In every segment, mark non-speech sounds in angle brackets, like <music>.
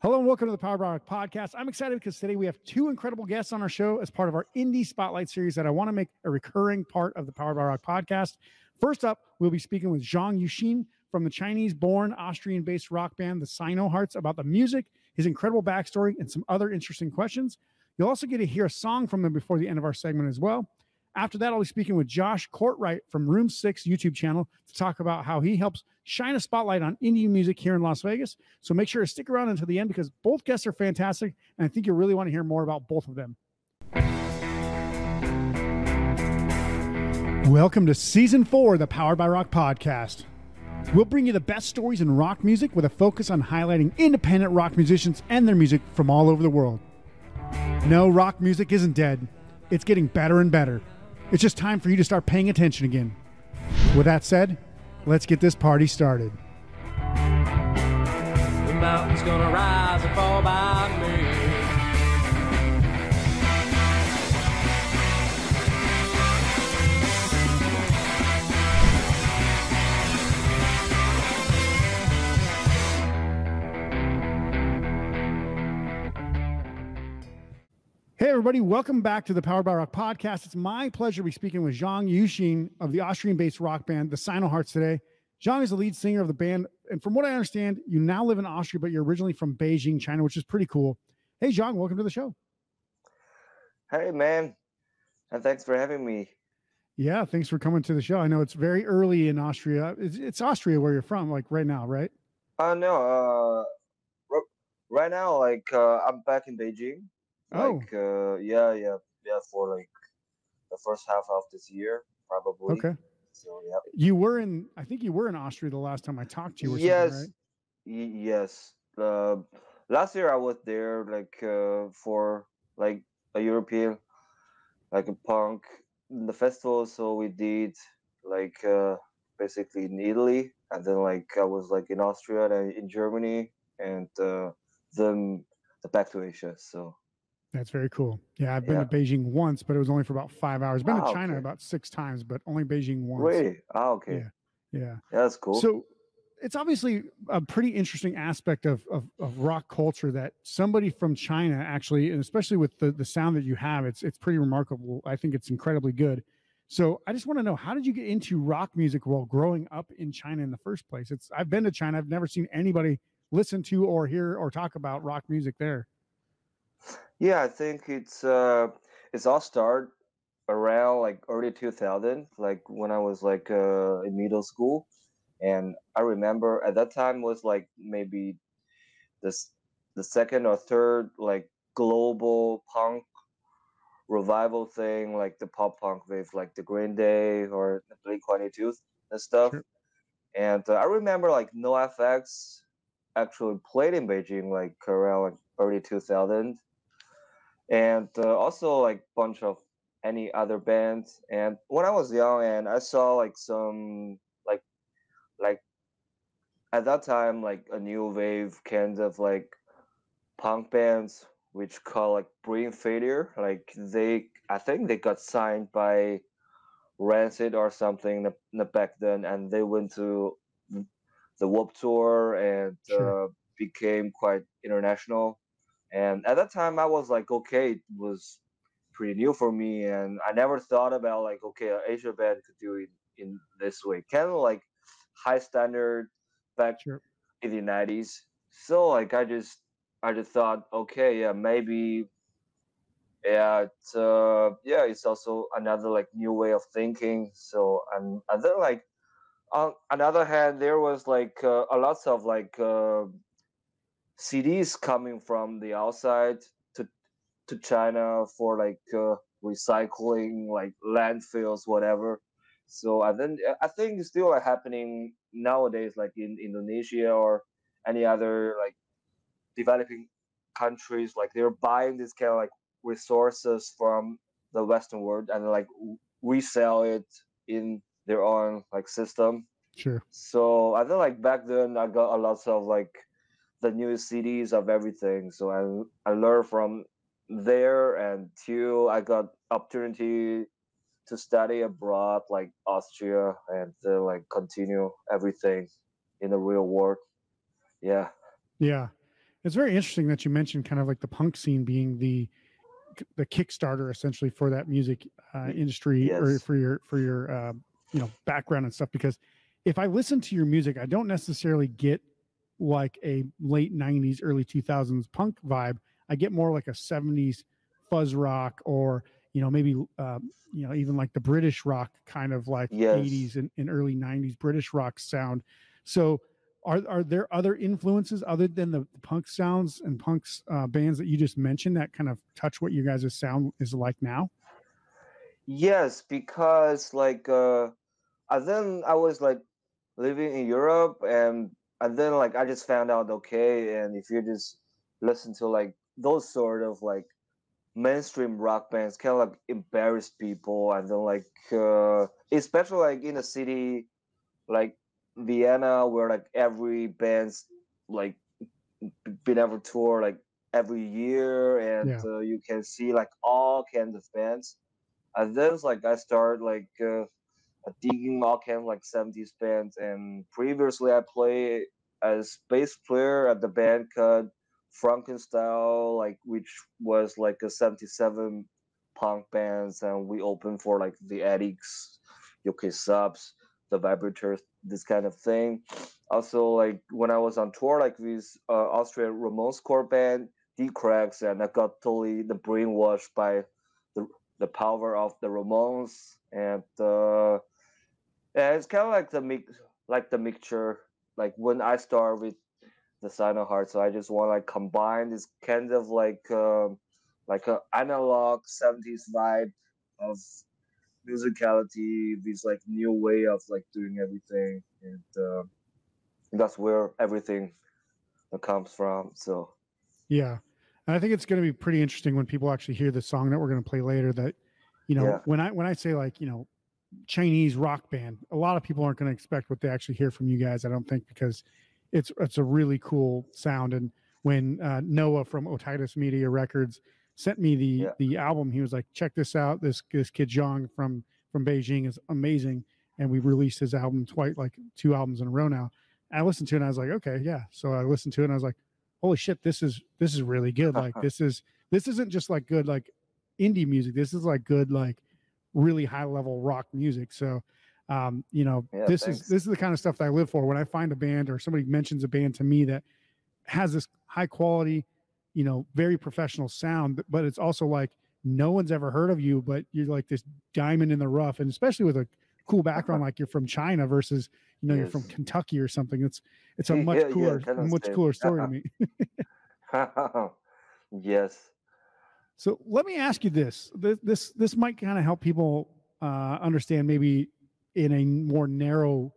Hello and welcome to the Power Rock Podcast. I'm excited because today we have two incredible guests on our show as part of our Indie Spotlight series that I want to make a recurring part of the Power Rock Podcast. First up, we'll be speaking with Zhong Yuxin from the Chinese born Austrian based rock band, the Sino Hearts, about the music, his incredible backstory, and some other interesting questions. You'll also get to hear a song from them before the end of our segment as well. After that, I'll be speaking with Josh Courtright from Room 6 YouTube channel to talk about how he helps shine a spotlight on indie music here in Las Vegas. So make sure to stick around until the end because both guests are fantastic. And I think you really want to hear more about both of them. Welcome to season four of the Powered by Rock podcast. We'll bring you the best stories in rock music with a focus on highlighting independent rock musicians and their music from all over the world. No, rock music isn't dead, it's getting better and better. It's just time for you to start paying attention again. With that said, let's get this party started. The mountain's gonna rise and fall by me. Hey, everybody, welcome back to the Powered by Rock podcast. It's my pleasure to be speaking with Zhong Yuxin of the Austrian based rock band, the Sino Hearts, today. Zhong is the lead singer of the band. And from what I understand, you now live in Austria, but you're originally from Beijing, China, which is pretty cool. Hey, Zhong, welcome to the show. Hey, man. And thanks for having me. Yeah, thanks for coming to the show. I know it's very early in Austria. It's, it's Austria where you're from, like right now, right? Uh, no, uh, right now, like, uh, I'm back in Beijing. Oh. Like, uh, yeah, yeah, yeah, for like the first half of this year, probably. Okay. So, yeah. You were in, I think you were in Austria the last time I talked to you. Or Yes. Right? Y- yes. Uh, last year I was there, like, uh, for like a European, like a punk, the festival. So we did like, uh, basically in Italy, and then like I was like in Austria and in Germany, and uh, then back to Asia. So That's very cool. Yeah, I've been Yeah. to Beijing once, but it was only for about five hours. Been to Ah, China okay. about six times, but only Beijing once. really, ah, okay, Yeah. yeah, Yeah. that's cool. So it's obviously a pretty interesting aspect of, of, of rock culture that somebody from China actually, and especially with the, the sound that you have, it's it's pretty remarkable. I think it's incredibly good. So I just want to know how did you get into rock music while growing up in China in the first place? It's I've been to China. I've never seen anybody listen to or hear or talk about rock music there. Yeah, I think it's uh it's all start around like early 2000, like when I was like uh in middle school, and I remember at that time was like maybe this the second or third like global punk revival thing, like the pop punk with like the Green Day or the Blink 182 and stuff. Sure. And uh, I remember like NoFX actually played in Beijing like around like early 2000 and uh, also like bunch of any other bands and when i was young and i saw like some like like at that time like a new wave kind of like punk bands which call like brain failure like they i think they got signed by rancid or something the, the back then and they went to the Warped tour and Sure. uh, became quite international and at that time i was like okay it was pretty new for me and i never thought about like okay an asia band could do it in this way. Kind of like high standard back Sure. in the 90s so like i just i just thought okay yeah maybe yeah it's uh yeah it's also another like new way of thinking. So and and then like on another hand there was like uh, a lot of like uh, CDs coming from the outside to to China for like uh, recycling, like landfills, whatever. So I think I think it's still like happening nowadays, like in Indonesia or any other like developing countries. Like they're buying this kind of like resources from the Western world and like w- resell it in their own like system. Sure. So I think like back then I got a lot of like the new CDs of everything. So I I learned from there and till I got opportunity to study abroad like Austria and uh, like continue everything in the real world. Yeah. Yeah. it's very interesting that you mentioned kind of like the punk scene being the the Kickstarter essentially for that music uh, industry or for your for your uh, you know background and stuff. Because if I listen to your music, I don't necessarily get like a late '90s, early 2000s punk vibe. I get more like a '70s fuzz rock or you know maybe um, you know even like the British rock kind of like Yes. 80s and, and early 90s British rock sound. So are are there other influences other than the punk sounds and punks uh, bands that you just mentioned that kind of touch what you guys' sound is like now? Yes, because like uh then I was like living in Europe and and then like I just found out okay and if you just listen to like those sort of like mainstream rock bands kind of like embarrass people and then like uh especially like in a city like Vienna where like every band's like been ever tour like every year and Yeah. uh, you can see like all kinds of bands and then it's like I start like uh, digging all kinds like 70s bands and previously I played as bass player at the band called Frankenstyle like which was like a 77 punk bands and we opened for like the Adicts, UK Subs, the Vibrators, this kind of thing. Also like when I was on tour like with uh, Austrian Ramones core band, Dee Cracks and I got totally the brainwashed by the power of the Ramones and uh yeah, it's kind of like the mix like the mixture like when I start with the Sino Heart so I just want to like combine this kind of like um like a analog 70s vibe of musicality this like new way of like doing everything and uh, that's where everything comes from so Yeah. And I think it's going to be pretty interesting when people actually hear the song that we're going to play later that you know Yeah. when I when I say like, you know, Chinese rock band, a lot of people aren't going to expect what they actually hear from you guys, I don't think because it's it's a really cool sound and when uh, Noah from Otitis Media Records sent me the Yeah. the album, he was like, "Check this out. This this kid Zhong from from Beijing is amazing." And we released his album twice, like two albums in a row now. I listened to it and I was like, "Okay, yeah." So I listened to it and I was like, holy shit this is this is really good. Like <laughs> this is this isn't just like good like indie music. This is like good like really high level rock music. So um you know Yeah, this thanks. is this is the kind of stuff that i live for. When i find a band or somebody mentions a band to me that has this high quality you know very professional sound but it's also like no one's ever heard of you but you're like this diamond in the rough and especially with a cool <laughs> background like you're from china versus you know you're from kentucky or something it's it's a <laughs> much yeah, cooler of much cooler story to <laughs> me <laughs> yes So let me ask you this. This this, this might kind of help people uh, understand maybe in a more narrow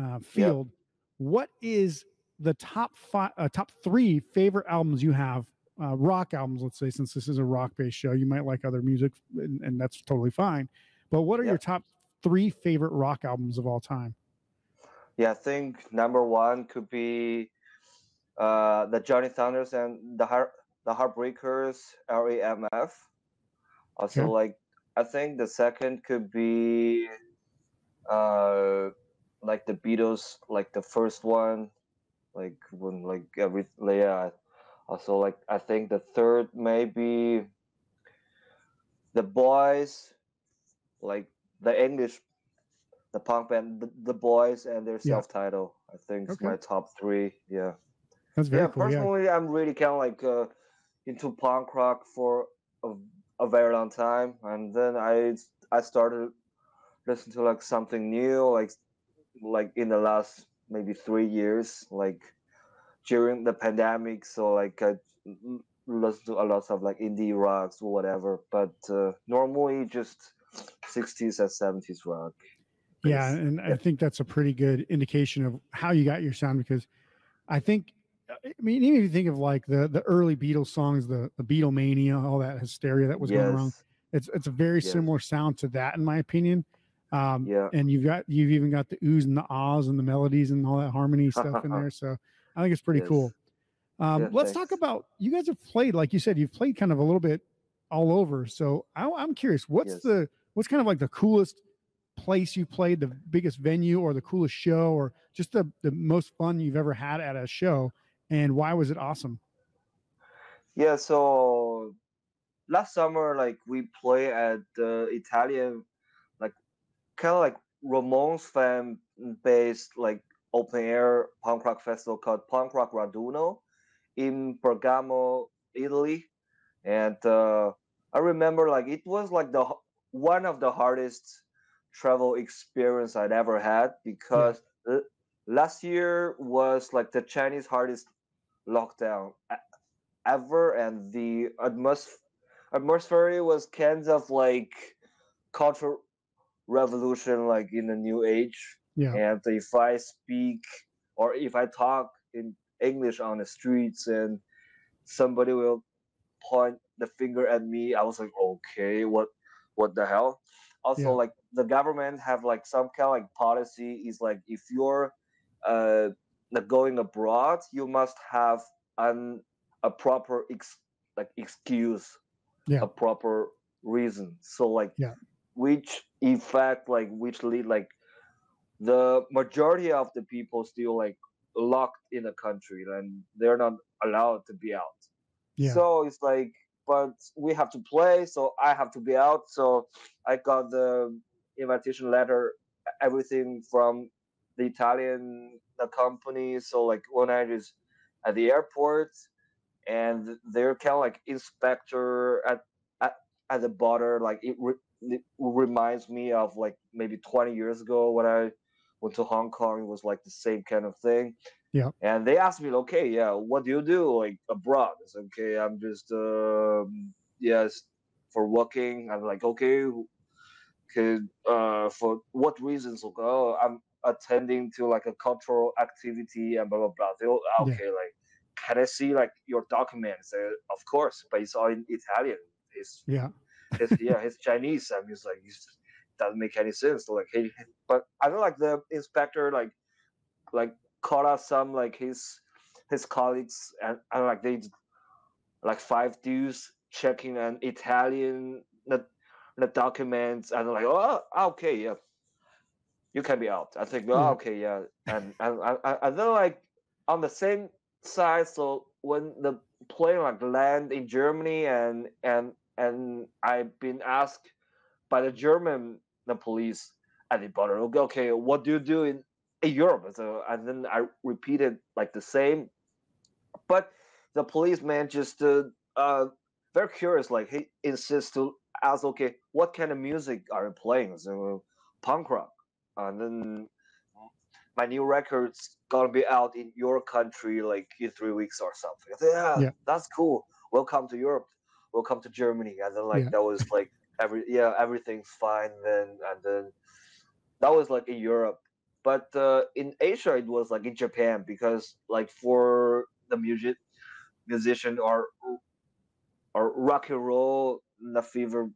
uh, field. What is the top five, uh, top three favorite albums you have? Uh, rock albums, let's say, since this is a rock-based show, you might like other music, and, and that's totally fine. But what are Yeah. your top three favorite rock albums of all time? Yeah, I think number one could be uh, the Johnny Thunders and the Heart the Heartbreakers RAMF. Also, Yeah. like I think the second could be uh, like the Beatles, like the first one, like when like every yeah. Also, like I think the third maybe the Boys, like the English, the punk band, the, the Boys, and their Yeah. self-title. I think it's Okay. my top three. Yeah That's very yeah, cool. Yeah. personally, I'm really kind of like uh, into punk rock for a, a very long time, and then I I started listening to like something new, like like in the last maybe three years, like during the pandemic. So like I listen to a lot of like indie rocks or whatever, but uh, normally just 60s and 70s rock. Yeah, Yes. and I think that's a pretty good indication of how you got your sound because I think I mean even if you think of like the the early Beatles songs, the the Beatlemania, all that hysteria that was going around, it's it's a very Yes. similar sound to that in my opinion. Um, Yeah. and you've got you've even got the oohs and the ahs and the melodies and all that harmony stuff in <laughs> there. So I think it's pretty Yes. cool. Um, Yeah, let's talk about you guys have played, like you said, you've played kind of a little bit all over. So I, I'm curious, what's Yes. the what's kind of like the coolest place you played, the biggest venue, or the coolest show, or just the the most fun you've ever had at a show, and why was it awesome? Yeah, so last summer, like we play at the Italian, like kind of like Ramones fan based like open air punk rock festival called Punk Rock Raduno in Bergamo, Italy, and uh, I remember like it was like the one of the hardest travel experience I'd ever had because uh, last year was like the Chinese hardest lockdown ever, and the atmos- atmosphere was kind of like cultural revolution, like in the new age. Yeah. And if I speak or if I talk in English on the streets and somebody will point the finger at me, I was like, okay, what what the hell? Also, Yeah. like the government have like some kind of like policy is like if you're uh going abroad, you must have an a proper ex like excuse, Yeah. a proper reason. So like Yeah. which effect like which lead like the majority of the people still like locked in the country and they're not allowed to be out Yeah. so it's like but we have to play so i have to be out so i got the invitation letter everything from the italian the company. So like when i just at the airport and they're kind of like inspector at, at at the border. Like it, re- it reminds me of like maybe 20 years ago when i went to hong kong. It was like the same kind of thing. Yeah. and they asked me okay yeah what do you do like abroad? It's okay i'm just um yes for working. I'm like okay could uh for what reasons like oh i'm attending to like a cultural activity and blah blah blah. They go, Yeah. okay like can i see like your documents? Uh, of course but it's all in italian. It's yeah. it's yeah it's chinese. I'm just like it doesn't make any sense. Like hey but i don't like the inspector like like caught out some like his his colleagues and, and like they like five dudes checking an italian the, documents and like oh okay yeah. You can be out. I think oh, okay yeah. And and, and and then like on the same side so when the plane like land in germany and and and i've been asked by the german the police at the border okay, okay what do you do in, in europe? So and then i repeated like the same. But the policeman just uh, uh very curious like he insists to ask okay what kind of music are you playing? So punk rock. And then my new record's gonna be out in your country like in three weeks or something. I said, yeah, Yeah. that's cool. Welcome to europe. Welcome to germany. And then like Yeah. that was like every yeah everything's fine then. And then that was like in europe. But uh, in asia it was like in japan because like for the music musician or or rock and roll the fever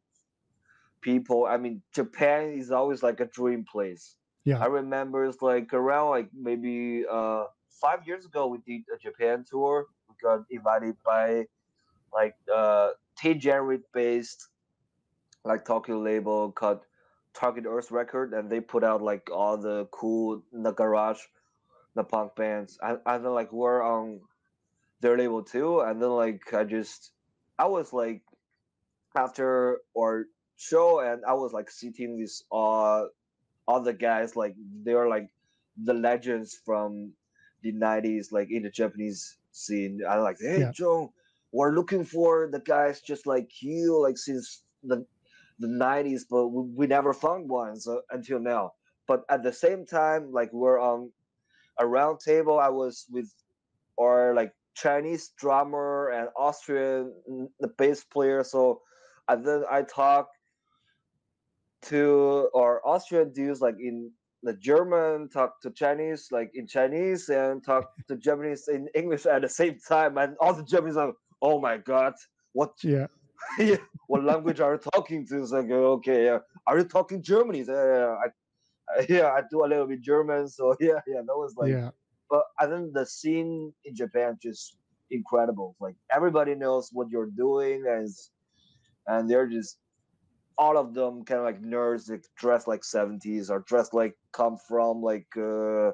people. I mean japan is always like a dream place. Yeah. i remember it's like around like maybe uh five years ago we did a japan tour. We got invited by like uh t based like tokyo label called target earth record and they put out like all the cool the garage the punk bands. And, and then like we're on their label too and then like i just i was like after our show and i was like sitting with uh all the guys like they're like the legends from the 90s like in the japanese scene. I'm like hey Yeah. joe we're looking for the guys just like you like since the the 90s but we, we never found one so until now. But at the same time like we're on a round table. I was with or like chinese drummer and austrian mm, the bass player so and then i talk to or austrian dudes like in the german talk to chinese like in chinese and talk to japanese in english at the same time and all the japanese are oh my god what Yeah. <laughs> yeah, what language are you talking to? It's like, okay, yeah. Are you talking German? So, yeah, I, I- <laughs> yeah, I do a little bit German. So <laughs> yeah, yeah, that was like, yeah. but I think the scene in Japan just incredible. Like everybody knows what you're doing, and and they're just all of them kind of like nerds, like dressed like 70s or dressed like come from like uh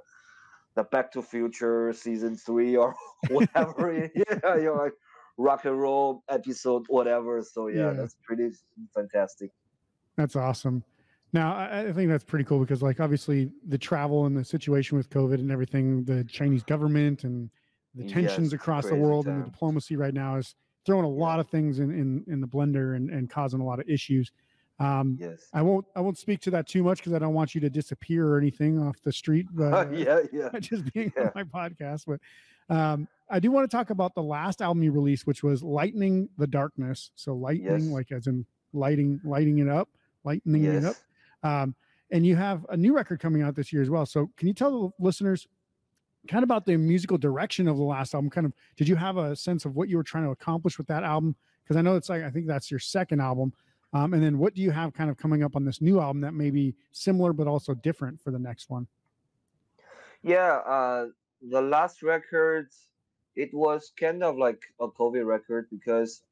the Back to Future season three or <laughs> whatever. <laughs> <laughs> yeah, you're like rock and roll episode, whatever. So yeah, Yeah. that's pretty fantastic. That's awesome. Now, I, I think that's pretty cool because, like, obviously, the travel and the situation with COVID and everything, the Chinese government and the tensions Yes, across the world and the diplomacy right now is throwing a lot of things in in, in the blender and, and causing a lot of issues. Um, Yes. I won't I won't speak to that too much because I don't want you to disappear or anything off the street. <laughs> But yeah, yeah. <laughs> just being Yeah. on my podcast. But um, I do want to talk about the last album you released, which was "Lightning the Darkness." So lightning, Yes. like as in lighting, lighting it up, lightening it up. Yes. Um, and you have a new record coming out this year as well. So can you tell the listeners kind of about the musical direction of the last album? Kind of, did you have a sense of what you were trying to accomplish with that album? Because I know it's like I think that's your second album. Um, and then what do you have kind of coming up on this new album that may be similar but also different for the next one? Yeah, uh, the last record, it was kind of like a COVID record because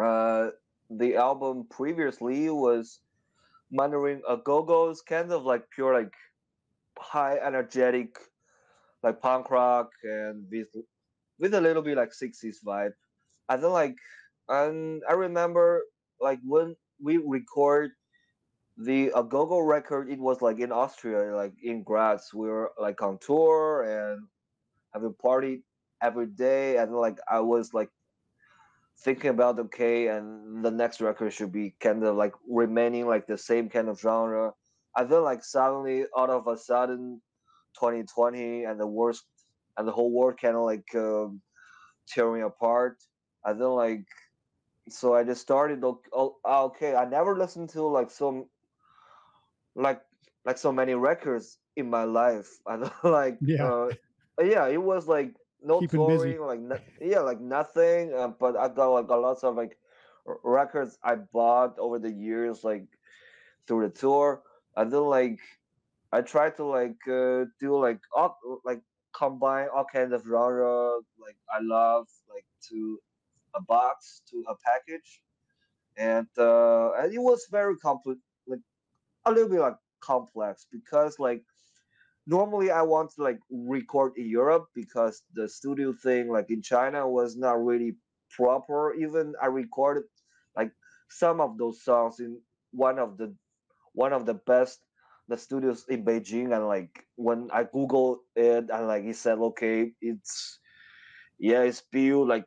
uh, the album previously was Mandarin a Go Go's kind of like pure like high energetic, like punk rock and with with a little bit like 60s vibe. I don't like, and I remember like when we record the Agogo record, it was like in Austria, like in Graz. We were like on tour and having party every day, and like I was like thinking about okay, and the next record should be kind of like remaining like the same kind of genre. I feel like suddenly, out of a sudden, 2020 and the worst and the whole world kind of like um, tearing apart. I feel like so I just started. o- o- Okay, I never listened to like some like like so many records in my life. <laughs> I don't like Yeah. uh, yeah, it was like no Keeping busy. touring, like no, yeah, like nothing. Uh, but I got like a lot of like records I bought over the years, like through the tour. I then like I try to like uh, do like all like combine all kinds of genre like I love like to a box to a package, and uh, and it was very complex, like a little bit like complex because like normally I want to like record in Europe because the studio thing like in China was not really proper. Even I recorded like some of those songs in one of the one of the best the studios in Beijing and like when I Googled it and like he said okay it's yeah it's built like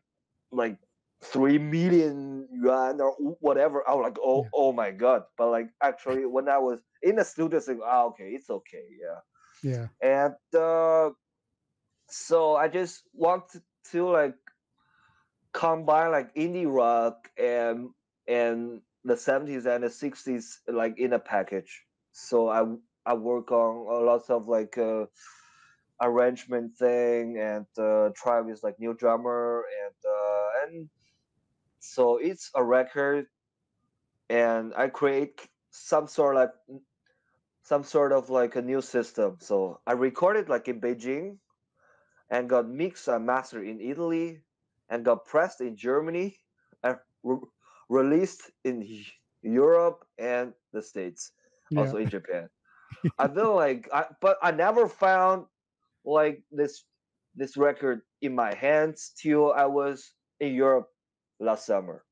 like three million yuan or whatever. I was like oh Yeah. oh my god. But like actually when I was in the studio saying ah okay it's okay yeah Yeah. and uh, so I just want to, to like combine like indie rock and and the 70s and the 60s like in a package. So I I work on a lot of like uh, arrangement thing and uh, try with like new drummer and uh, and so it's a record and I create some sort of like some sort of like a new system. So I recorded like in Beijing and got mixed and mastered in Italy and got pressed in Germany and re- released in Europe and the States, Yeah. also in Japan. <laughs> I feel like I but I never found like this this record in my hands till I was in Europe last summer.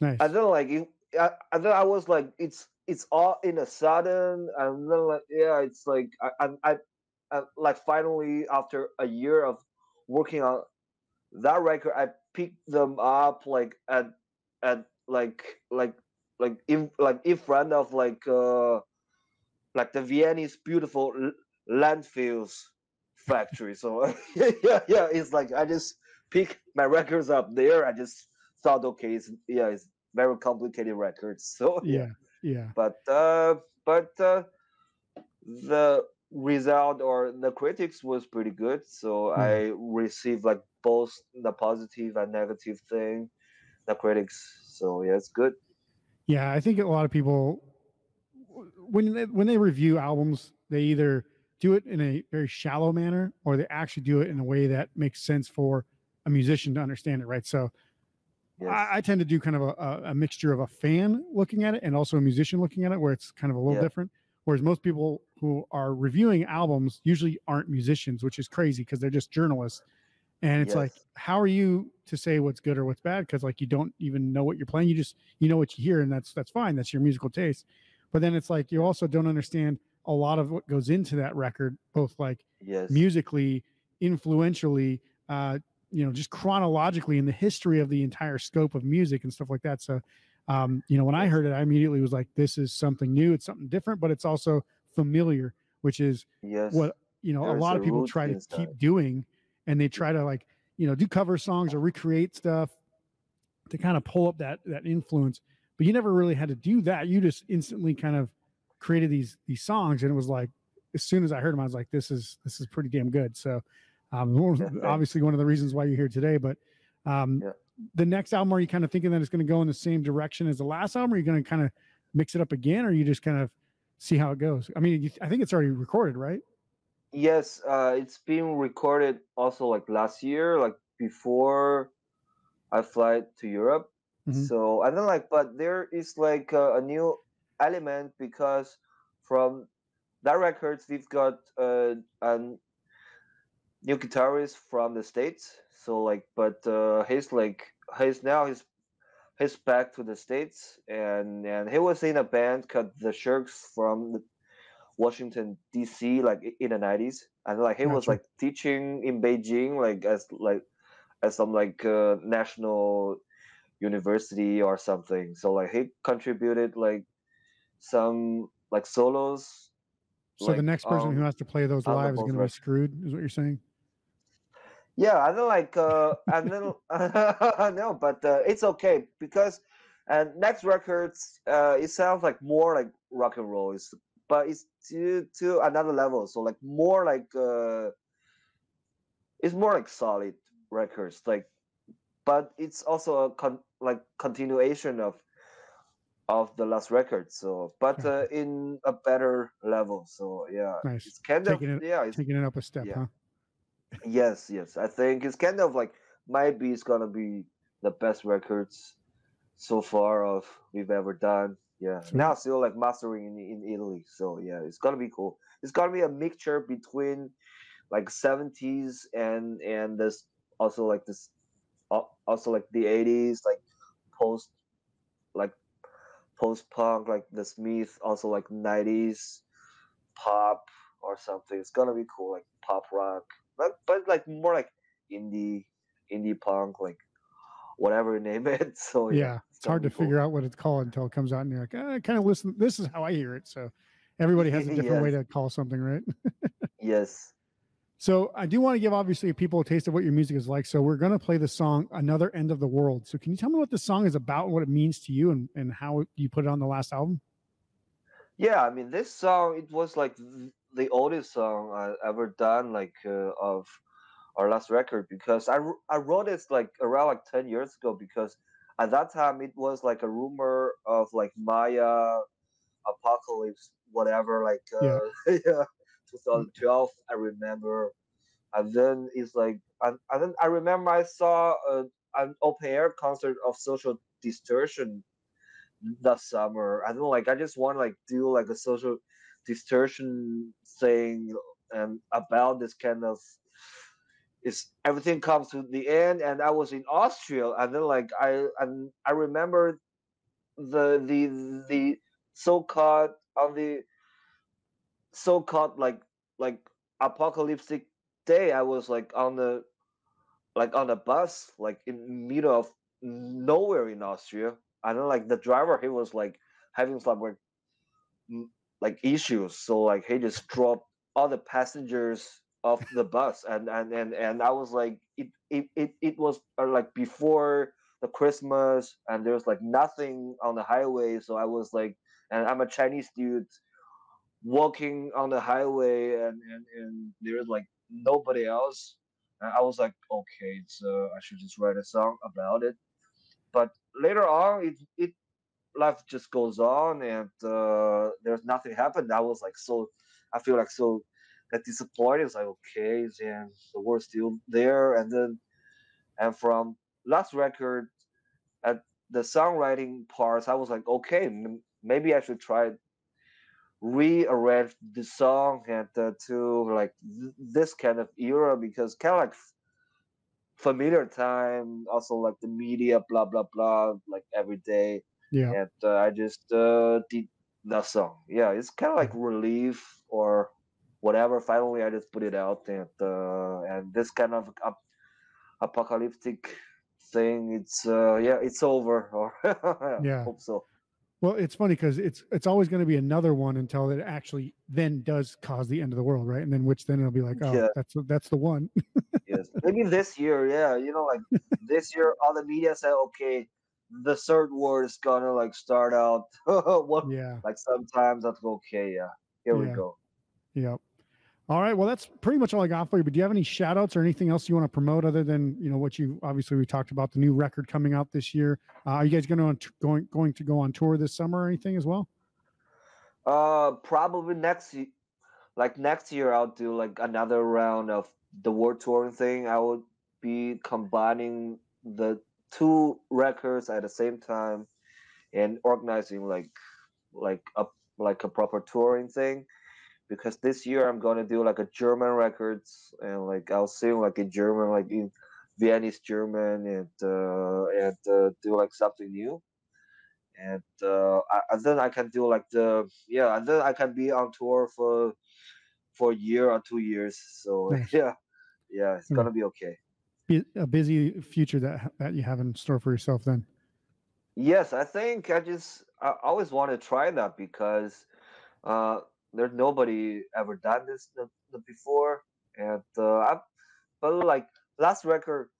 Nice. I feel like it, I, I feel I was like it's it's all in a sudden and then like yeah it's like I I, I, I like finally after a year of working on that record I picked them up like at at like like like in like in front of like uh like the Viennese beautiful l- landfills factory so <laughs> yeah yeah it's like I just pick my records up there I just thought okay it's yeah it's very complicated records <laughs> so yeah. Yeah. but uh but uh the result or the critics was pretty good so Yeah. i received like both the positive and negative thing the critics so yeah it's good Yeah, I think a lot of people when they, when they review albums, they either do it in a very shallow manner or they actually do it in a way that makes sense for a musician to understand it, right? So yes I, I tend to do kind of a, a, mixture of a fan looking at it and also a musician looking at it, where it's kind of a little Yeah. different. Whereas most people who are reviewing albums usually aren't musicians, which is crazy because they're just journalists. And it's like, how are you to say what's good or what's bad? Because like you don't even know what you're playing. You just you know what you hear, and that's that's fine. That's your musical taste. But then it's like you also don't understand a lot of what goes into that record, both like Yes. musically, influentially, uh, you know, just chronologically in the history of the entire scope of music and stuff like that. So, um, you know, when I heard it, I immediately was like, this is something new. It's something different, but it's also familiar, which is Yes. what you know a lot of people try to inside. keep doing and they try to like you know do cover songs or recreate stuff to kind of pull up that that influence but you never really had to do that you just instantly kind of created these these songs and it was like as soon as i heard them i was like this is this is pretty damn good so um one of- Yeah, thanks. obviously one of the reasons why you're here today but um Yeah. the next album are you kind of thinking that it's going to go in the same direction as the last album or are you going to kind of mix it up again or you just kind of see how it goes i mean you, i think it's already recorded right Yes, uh, it's been recorded also like last year, like before I fly to Europe. Mhm. So don't like, but there is like a, a new element because from that records we've got uh, a new guitarist from the states. So like, but uh, he's like he's now he's he's back to the states and and he was in a band called the Shirks from the Washington D.C. like in the nineties, and like he was like teaching in Beijing, like as like as some like uh, national university or something. So like he contributed like some like solos. So the next person who um, has to play those live is going to be screwed, is what you're saying? Yeah, and then like uh and then no, but uh, it's okay because and next records uh it sounds like more like rock and roll is but it's to to another level. So like more like uh it's more like solid records like but it's also a con- like continuation of of the last record so but uh, in a better level so yeah Nice. it's kind Taking of it- yeah it's Taking it up a step, yeah. huh? Yes, yes. I think it's kind of like maybe it's gonna be the best records so far of we've ever done. Yeah. Now still like mastering in, in Italy. So yeah, it's gonna be cool. It's gonna be a mixture between like seventies and and this also like this al- also like the eighties, like post like post punk, like the Smith, also like nineties pop or something. It's gonna be cool, like pop rock, but but like more like indie, indie punk, like whatever you name it. <laughs> So yeah, yeah, it's hard to figure out what it's called until it comes out, and you're like, I kind of listen. This is how I hear it. So everybody has a <laughs> different way to call something, right? <laughs> Yes. So I do want to give obviously people a taste of what your music is like. So we're gonna play the song "Another End of the World." So can you tell me what the song is about, what it means to you, and and how you put it on the last album? Yeah, I mean this song it was like the oldest song I ever done like uh, of our last record because I, I wrote it like around like 10 years ago because at that time it was like a rumor of like Maya apocalypse whatever like uh, yeah. <laughs> Hmm. 2012 I remember and then it's like and, and then I remember I saw a, an open air concert of Social Distortion that summer. I don't know, like I just want to like do like a social distortion thing and about this kind of is everything comes to the end and I was in Austria and then like I and I remember the the the so called on the so called like like apocalyptic day I was like on the like on a bus like in middle of nowhere in Austria and then like the driver he was like having some like like issues so like he just dropped all the passengers off the bus and and and, and i was like it it it, it was uh, like before the christmas and there was like nothing on the highway so i was like and i'm a chinese dude walking on the highway and and, and there's like nobody else. And i was like okay so i should just write a song about it. But later on it it life just goes on and uh, there's nothing happened. I was like so i feel like so like disappointed it's like okay and the world's still there and then and from last record at the songwriting parts i was like okay maybe i should try rearrange the song and uh, to like th- this kind of era because kind of like familiar time. Also like the media, blah blah blah, like every day. Yeah. And uh, I just uh, did that song. Yeah, it's kind of like relief or whatever. Finally, I just put it out, and uh, and this kind of ap- apocalyptic thing. It's uh, yeah, it's over. Or <laughs> Yeah. hope so. Well, it's funny because it's it's always going to be another one until it actually then does cause the end of the world, right? And then which then it'll be like, oh, Yeah. that's that's the one. <laughs> yes maybe this year yeah you know like this year all the media said okay the third war is gonna like start out <laughs> what yeah. like sometimes that's okay yeah here we go Yep. All right. Well, that's pretty much all I got for you. But do you have any shout outs or anything else you want to promote other than, you know, what you obviously we talked about the new record coming out this year. Uh, are you guys going to going going to go on tour this summer or anything as well? uh probably next like next year i'll do like another round of the world touring thing i would be combining the two records at the same time and organizing like like a like a proper touring thing because this year i'm gonna do like a german records and like i'll sing like in german like in viennese german and uh and uh, do like something new and uh I, and then i can do like the yeah and then i can be on tour for for a year or two years so <laughs> Nice. yeah yeah it's Yeah. gonna be okay Be a busy future that that you have in store for yourself then. Yes, I think I just I always want to try that because uh, there's nobody ever done this th- th- before, and uh, I, but like last record,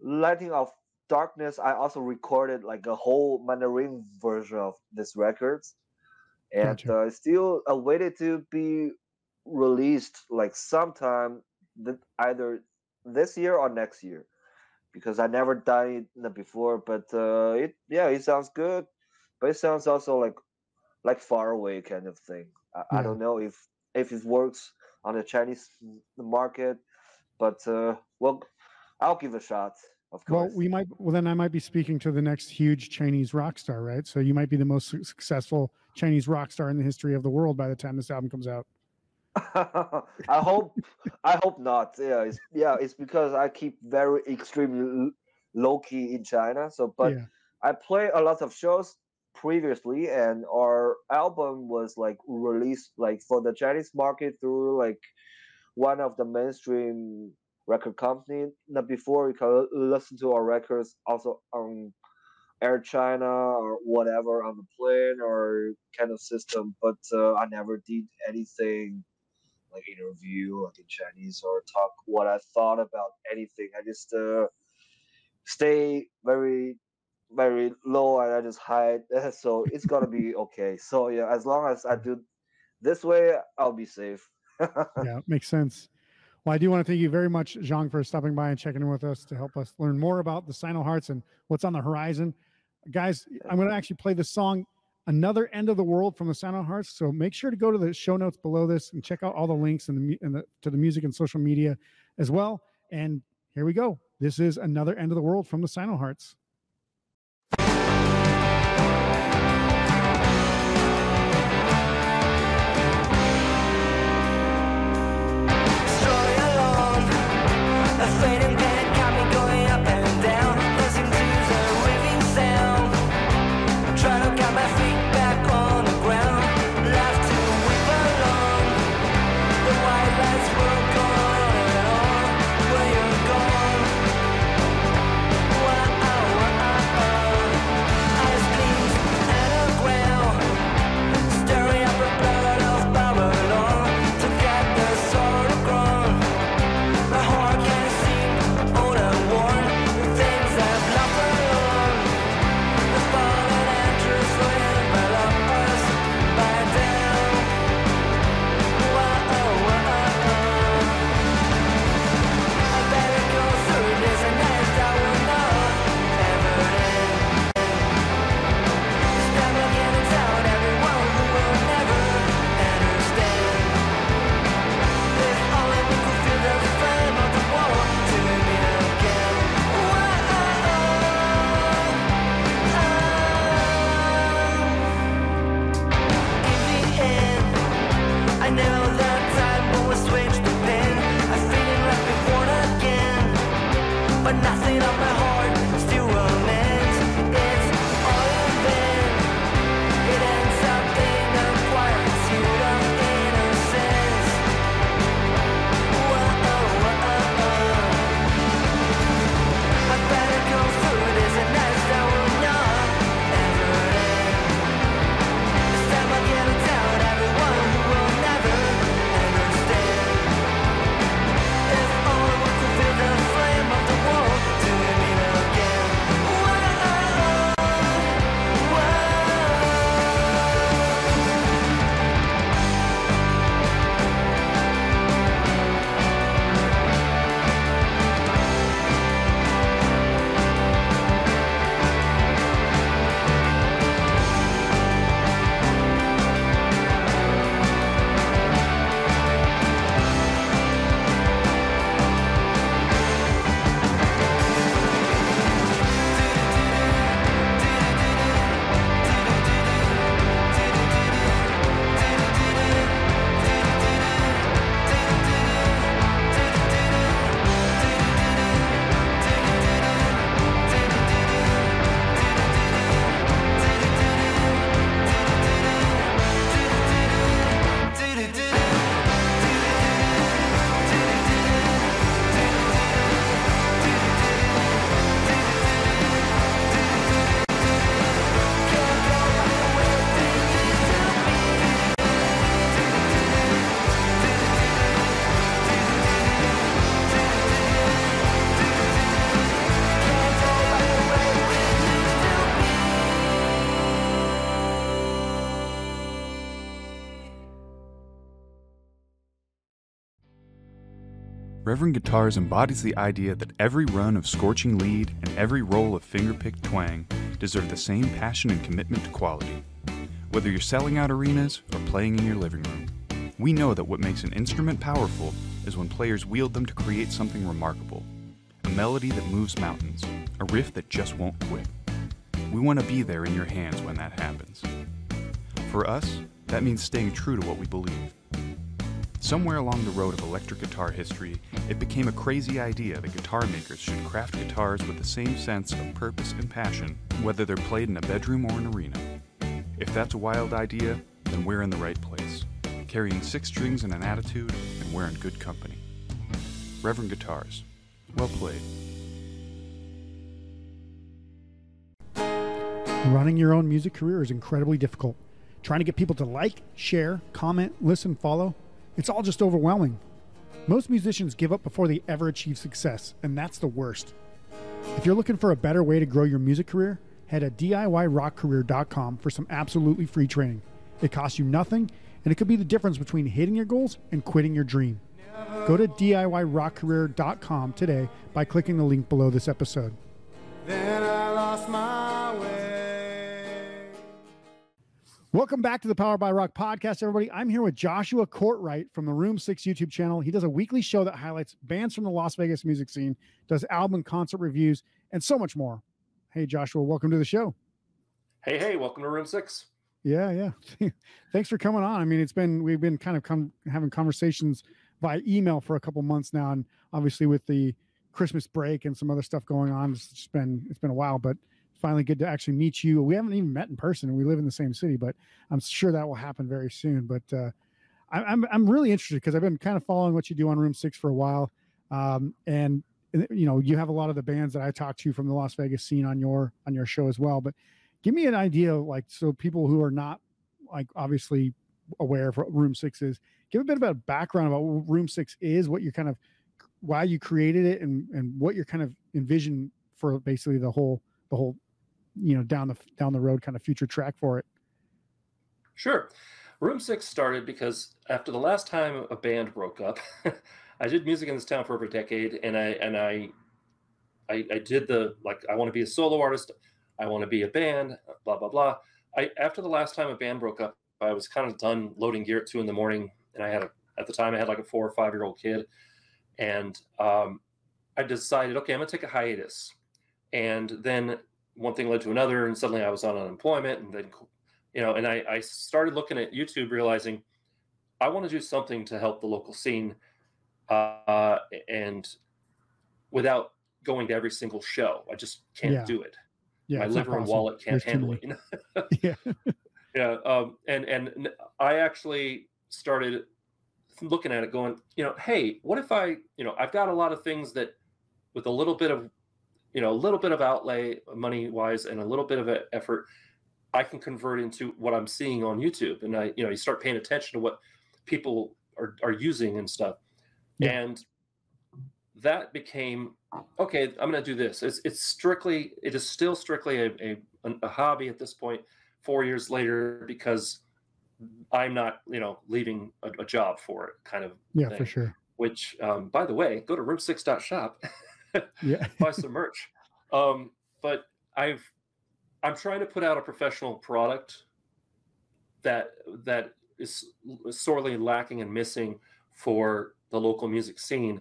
Lighting of Darkness, I also recorded like a whole Mandarin version of this records, and Gotcha. uh, still awaited to be released like sometime th- either this year or next year because I never done it before. But uh, it yeah, it sounds good, but it sounds also like like far away kind of thing. I, I don't know if if it works on the Chinese market, but uh, well, I'll give a shot. Of course. Well, we might. Well, then I might be speaking to the next huge Chinese rock star, right? So you might be the most successful Chinese rock star in the history of the world by the time this album comes out. <laughs> I hope I hope not. Yeah, it's yeah, it's because I keep very extremely low key in China. So, but yeah, I play a lot of shows previously, and our album was like released like for the Chinese market through like one of the mainstream record company. Now, before you can listen to our records also on Air China or whatever on the plane or kind of system, but uh, I never did anything like interview like in Chinese or talk what I thought about anything. I just uh, stay very very low and I just hide. <laughs> so it's gonna be okay. So yeah, as long as I do this way, I'll be safe. <laughs> yeah, makes sense. Well, I do want to thank you very much, Zhong, for stopping by and checking in with us to help us learn more about the Sino Hearts and what's on the horizon. Guys, I'm going to actually play the song "Another End of the World" from the Sino Hearts. So make sure to go to the show notes below this and check out all the links and the, and the to the music and social media as well. And here we go. This is "Another End of the World" from the Sino Hearts. Reverend Guitars embodies the idea that every run of scorching lead and every roll of fingerpicked twang deserve the same passion and commitment to quality. Whether you're selling out arenas or playing in your living room, we know that what makes an instrument powerful is when players wield them to create something remarkable. A melody that moves mountains, a riff that just won't quit. We want to be there in your hands when that happens. For us, that means staying true to what we believe. Somewhere along the road of electric guitar history, it became a crazy idea that guitar makers should craft guitars with the same sense of purpose and passion, whether they're played in a bedroom or an arena. If that's a wild idea, then we're in the right place, carrying six strings and an attitude, and we're in good company. Reverend Guitars. Well played. Running your own music career is incredibly difficult. Trying to get people to like, share, comment, listen, follow, it's all just overwhelming. Most musicians give up before they ever achieve success, and that's the worst. If you're looking for a better way to grow your music career, head to DIYrockcareer.com for some absolutely free training. It costs you nothing, and it could be the difference between hitting your goals and quitting your dream. Go to DIYrockcareer.com today by clicking the link below this episode. Then I lost my way. Welcome back to the Powered by Rock podcast, everybody. I'm here with Joshua Courtright from the Room 6 YouTube channel. He does a weekly show that highlights bands from the Las Vegas music scene, does album and concert reviews, and so much more. Hey, Joshua, welcome to the show. Hey, hey, welcome to room six. Yeah, yeah. <laughs> Thanks for coming on. I mean, it's been we've been kind of come having conversations by email for a couple months now, and obviously with the Christmas break and some other stuff going on, it's just been it's been a while, but finally good to actually meet you. We haven't even met in person, and we live in the same city, but I'm sure that will happen very soon. But uh, I, I'm I'm really interested because I've been kind of following what you do on Room Six for a while, um, and you know you have a lot of the bands that I talk to from the Las Vegas scene on your on your show as well. But give me an idea, like so people who are not like obviously aware of what Room Six is. Give a bit about a background about what Room Six is, what you kind of why you created it, and and what you're kind of envision for basically the whole the whole you know down the down the road kind of future track for it. Sure. Room six started because after the last time a band broke up, <laughs> I did music in this town for over a decade, and I and I, I, I did the like I want to be a solo artist, I want to be a band, blah blah blah. I after the last time a band broke up, I was kind of done loading gear at two in the morning, and I had a at the time I had like a four or five year old kid, and um, I decided okay I'm gonna take a hiatus, and then one thing led to another, and suddenly I was on unemployment, and then you know, and I, I started looking at YouTube, realizing I want to do something to help the local scene, uh, and without going to every single show, I just can't Yeah. do it. Yeah, My liver and wallet can't There's handle it. You <laughs> know? <laughs> Yeah, yeah um, and and I actually started looking at it going you know hey what if i you know i've got a lot of things that with a little bit of you know a little bit of outlay money wise and a little bit of e- effort i can convert into what i'm seeing on youtube. And i you know you start paying attention to what people are, are using and stuff. Yeah. and that became okay i'm going to do this. It's, it's strictly it is still strictly a, a, a hobby at this point four years later because I'm not, you know, leaving a, a job for it kind of yeah, for sure. Which, um, by the way, go to room6.shop, <laughs> Yeah, <laughs> buy some merch. Um, but I've, I'm trying to put out a professional product that that is sorely lacking and missing for the local music scene,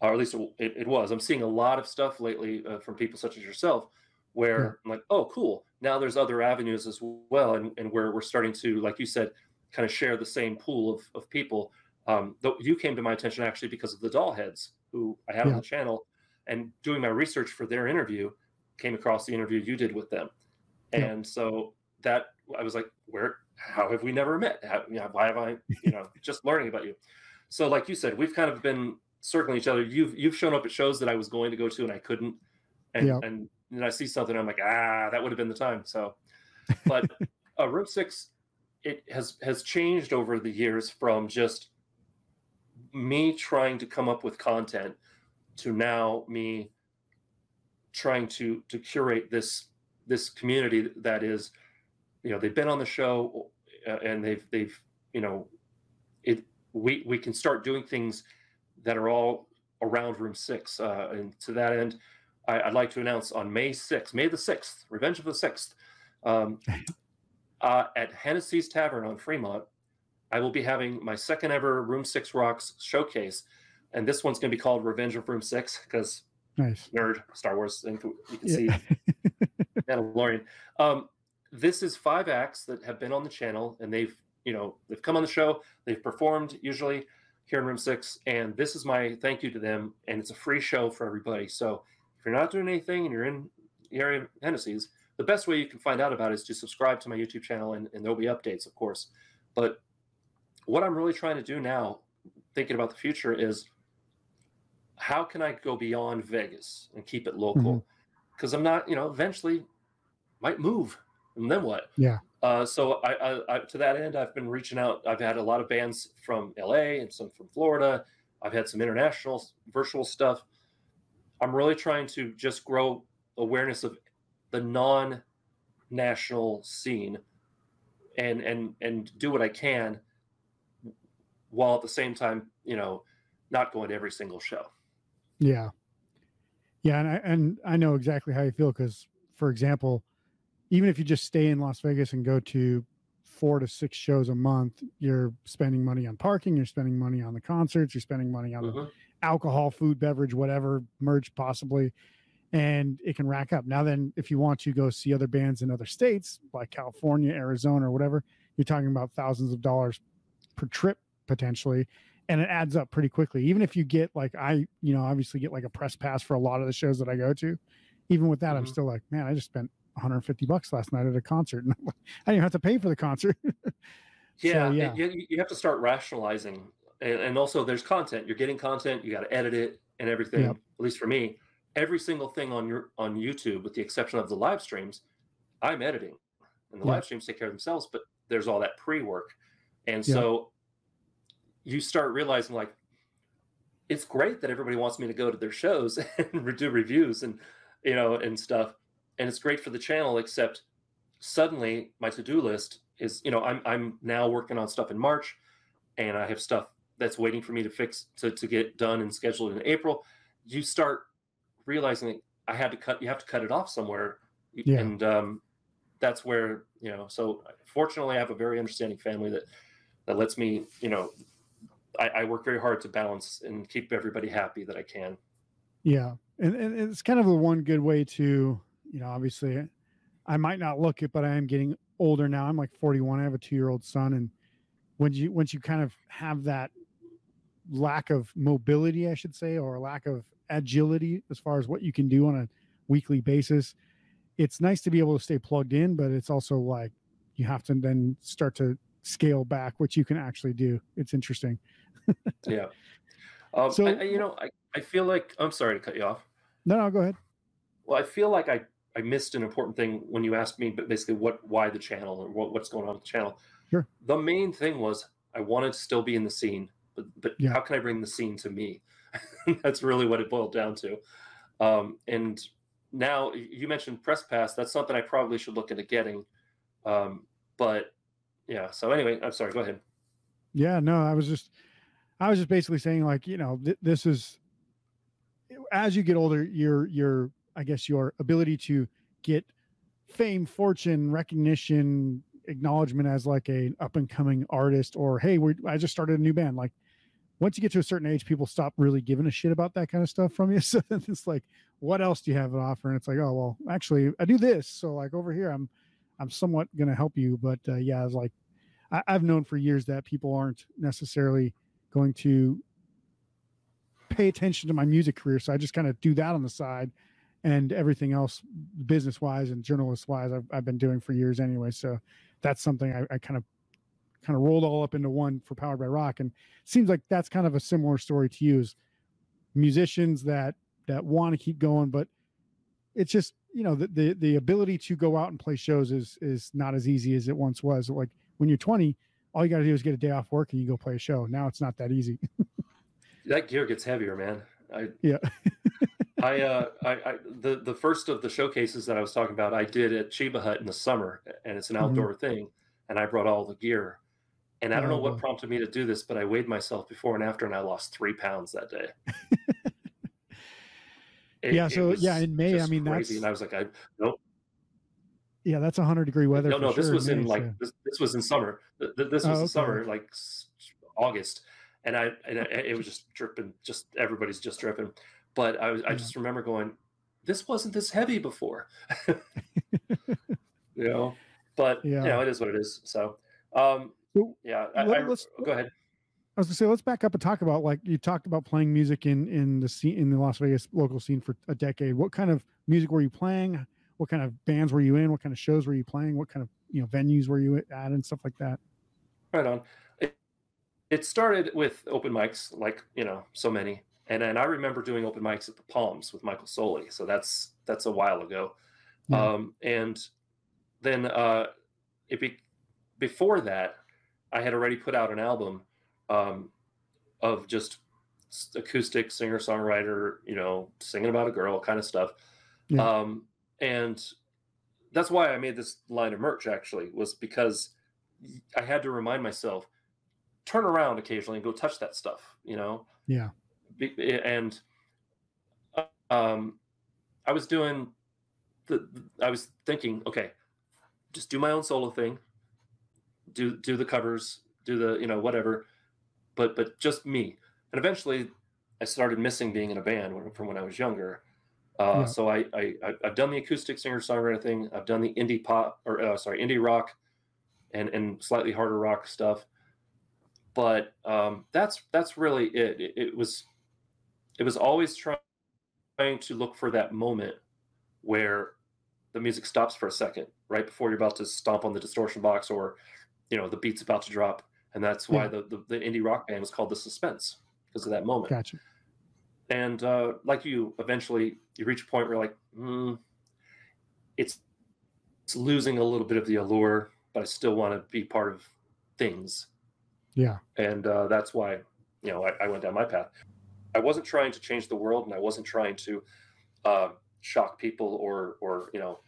or at least it, it was. I'm seeing a lot of stuff lately uh, from people such as yourself, where Yeah. I'm like, oh, cool. Now there's other avenues as well, and, and where we're starting to, like you said, kind of share the same pool of, of people. Um, though you came to my attention actually because of the Dollheads, who I have Yeah. on the channel, and doing my research for their interview, came across the interview you did with them, Yeah. and so that I was like, where? How have we never met? How, you know, why have I, you know, <laughs> just learning about you? So, like you said, we've kind of been circling each other. You've you've shown up at shows that I was going to go to and I couldn't, and Yeah. and then I see something I'm like, ah, that would have been the time. So, but <laughs> uh, Room Six, it has has changed over the years from just me trying to come up with content to now me trying to to curate this this community that is you know they've been on the show uh, and they've they've you know it we we can start doing things that are all around Room Six. Uh, and to that end, I, I'd like to announce on May 6th, May the 6th, Revenge of the 6th, um, <laughs> uh, at Hennessy's Tavern on Fremont, I will be having my second ever Room Six Rocks showcase, and this one's going to be called Revenge of Room Six because Nice. nerd Star Wars thing. You can Yeah. see <laughs> Mandalorian. Um, this is five acts that have been on the channel, and they've you know they've come on the show, they've performed usually here in Room Six, and this is my thank you to them, and it's a free show for everybody. So if you're not doing anything and you're in the area of Hennessy's, the best way you can find out about it is to subscribe to my YouTube channel, and, and there'll be updates, of course. But what I'm really trying to do now, thinking about the future, is how can I go beyond Vegas and keep it local? Because I'm not, you know, eventually might move, and then what? Yeah. Uh, so I, I, I, to that end, I've been reaching out. I've had a lot of bands from LA and some from Florida. I've had some international virtual stuff. I'm really trying to just grow awareness of the non-national scene, and and and do what I can, while at the same time, you know, not going to every single show. Yeah. Yeah, and I and I know exactly how you feel because, for example, even if you just stay in Las Vegas and go to four to six shows a month, you're spending money on parking, you're spending money on the concerts, you're spending money on the Mhm. alcohol, food, beverage, whatever, merch possibly, and it can rack up. Now then, if you want to go see other bands in other states like California, Arizona, or whatever, you're talking about thousands of dollars per trip potentially, and it adds up pretty quickly. Even if you get like I, you know, obviously get like a press pass for a lot of the shows that I go to. Even with that, I'm Mhm. still like, man, I just spent 150 bucks last night at a concert, <laughs> and I didn't even have to pay for the concert. Yeah, <laughs> So, yeah. You, you have to start rationalizing, and, and also there's content. You're getting content. You got to edit it and everything. Yep. At least for me, every single thing on your on YouTube, with the exception of the live streams, I'm editing, and the Yeah. live streams take care of themselves. But there's all that pre work, and Yeah. so you start realizing like it's great that everybody wants me to go to their shows <laughs> and do reviews and you know and stuff. And it's great for the channel except suddenly my to-do list is you know i'm i'm now working on stuff in march and i have stuff that's waiting for me to fix to, to get done and scheduled in april. You start realizing that i had to cut you have to cut it off somewhere. Yeah. and um that's where you know so fortunately i have a very understanding family that that lets me you know I, I work very hard to balance and keep everybody happy that I can. Yeah, and, and it's kind of the one good way to, you know, obviously, I might not look it, but I am getting older now. I'm like 41. I have a two year old son, and when you once you kind of have that lack of mobility, I should say, or lack of agility as far as what you can do on a weekly basis, it's nice to be able to stay plugged in, but it's also like you have to then start to scale back, what you can actually do. It's interesting. Yeah. Um, So- I, you know, I, I feel like I'm sorry to cut you off. No, no, go ahead. Well, I feel like I, I missed an important thing when you asked me, but basically what why the channel or what, what's going on with the channel. Sure. The main thing was I wanted to still be in the scene, but but Yeah. how can I bring the scene to me? <laughs> that's really what it boiled down to. Um, and now you mentioned press pass. That's something I probably should look into getting. Um, but yeah. So anyway, I'm sorry. Go ahead. Yeah, no, I was just, I was just basically saying like, you know, th- this is, as you get older, your your, I guess your ability to get fame, fortune, recognition, acknowledgement as like a up and coming artist, or hey, we I just started a new band. Like, once you get to a certain age, people stop really giving a shit about that kind of stuff from you. <laughs> So it's like, what else do you have to offer? And it's like, oh well, actually, I do this. So like over here, I'm, I'm somewhat gonna help you. But uh, yeah, was like. I, I've known for years that people aren't necessarily going to pay attention to my music career. So I just kind of do that on the side and everything else business wise and journalist wise I've, I've been doing for years anyway. So that's something I, I kind of kind of rolled all up into one for Powered by Rock. And seems like that's kind of a similar story to you is musicians that that want to keep going, but it's just you know the, the the ability to go out and play shows is is not as easy as it once was. Like when you're 20, all you got to do is get a day off work and you go play a show. Now it's not that easy. <laughs> That gear gets heavier, man. I Yeah. <laughs> I uh I, I the the first of the showcases that I was talking about I did at Chiba Hut in the summer and it's an Mhm. outdoor thing and I brought all the gear And I don't know Oh, what prompted me to do this, but I weighed myself before and after, and I lost three pounds that day. <laughs> It- Yeah, so, yeah, in May, I mean, crazy. that's- and I was like, I nope, Yeah, that's a 100 degree weather. no, no. This sure was in like so- this, this was in summer. Th- th- This Oh, was in okay. summer, like August, and I and I, it was just dripping. Just everybody's just dripping. But I was I just remember going, this wasn't this heavy before. <laughs> you know, but Yeah. you know, it is what it is. So, um, So, yeah. I, let- let's- go ahead. I was gonna say, let's back up and talk about like you talked about playing music in in the scene in the Las Vegas local scene for a decade. What kind of music were you playing? What kind of bands were you in? What kind of shows were you playing? What kind of you know venues were you at and stuff like that? Right on. It, it started with open mics, like you know, so many, and and I remember doing open mics at the Palms with Michael Soley. So that's that's a while ago. Yeah. Um, and then uh, it be, before that, I had already put out an album um, of just acoustic singer songwriter, you know, singing about a girl kind of stuff. Yeah. Um, and that's why I made this line of merch actually was because I had to remind myself, turn around occasionally and go touch that stuff, you know? Yeah. Be- And um, I was doing the, I was thinking, okay, just do my own solo thing, do, do the covers, do the, you know, whatever, but, but just me. And eventually I started missing being in a band when, from when I was younger. Uh, Yeah. So I, I, I've done the acoustic singer songwriter thing. I've done the indie pop or uh, sorry, indie rock and, and slightly harder rock stuff. But um, that's, that's really it. it. It was, it was always trying to look for that moment where the music stops for a second, right before you're about to stomp on the distortion box or, you know, the beat's about to drop. And that's why Yeah. the, the, the indie rock band was called the suspense because of that moment Gotcha. And uh, like you eventually you reach a point where you're like mm, it's it's losing a little bit of the allure but i still want to be part of things Yeah. and uh, that's why you know I, I went down my path i wasn't trying to change the world and i wasn't trying to uh, shock people or or you know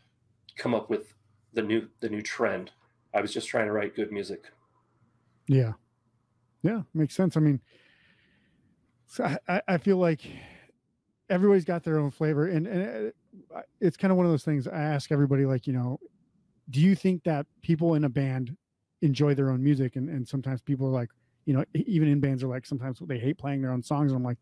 come up with the new the new trend i was just trying to write good music Yeah. Yeah. Makes sense. I mean, so I- I, feel like everybody's got their own flavor and, and uh, it's kind of one of those things I ask everybody, like, you know, do you think that people in a band enjoy their own music? And, and sometimes people are like, you know, even in bands are like, sometimes they hate playing their own songs. And I'm like,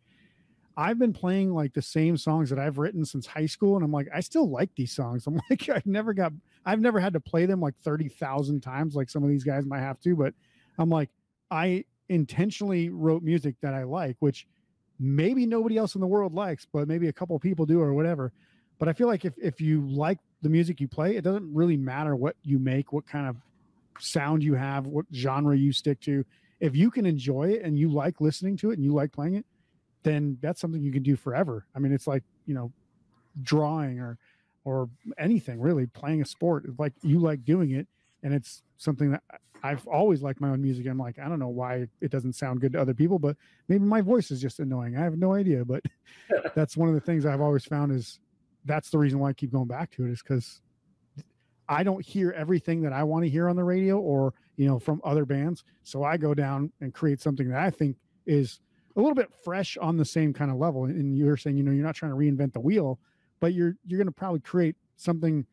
I've been playing like the same songs that I've written since high school. And I'm like, I still like these songs. <laughs> I'm like, I've never got, I've never had to play them like 30,000 times, like some of these guys might have to, but I'm like, I intentionally wrote music that I like, which maybe nobody else in the world likes, but maybe a couple people do or whatever. But I feel like if, if you like the music you play, it doesn't really matter what you make, what kind of sound you have, what genre you stick to. If you can enjoy it and you like listening to it and you like playing it, then that's something you can do forever. I mean, it's like, you know, drawing or or anything really, playing a sport. Like you like doing it and it's something that I've always liked my own music. I'm like, I don't know why it doesn't sound good to other people, but maybe my voice is just annoying. I have no idea, but <laughs> that's one of the things I've always found is that's the reason why I keep going back to it is because I don't hear everything that I want to hear on the radio or you know from other bands. So I go down and create something that I think is a little bit fresh on the same kind of level. And you're saying, you know, you're not trying to reinvent the wheel, but you're you're going to probably create something,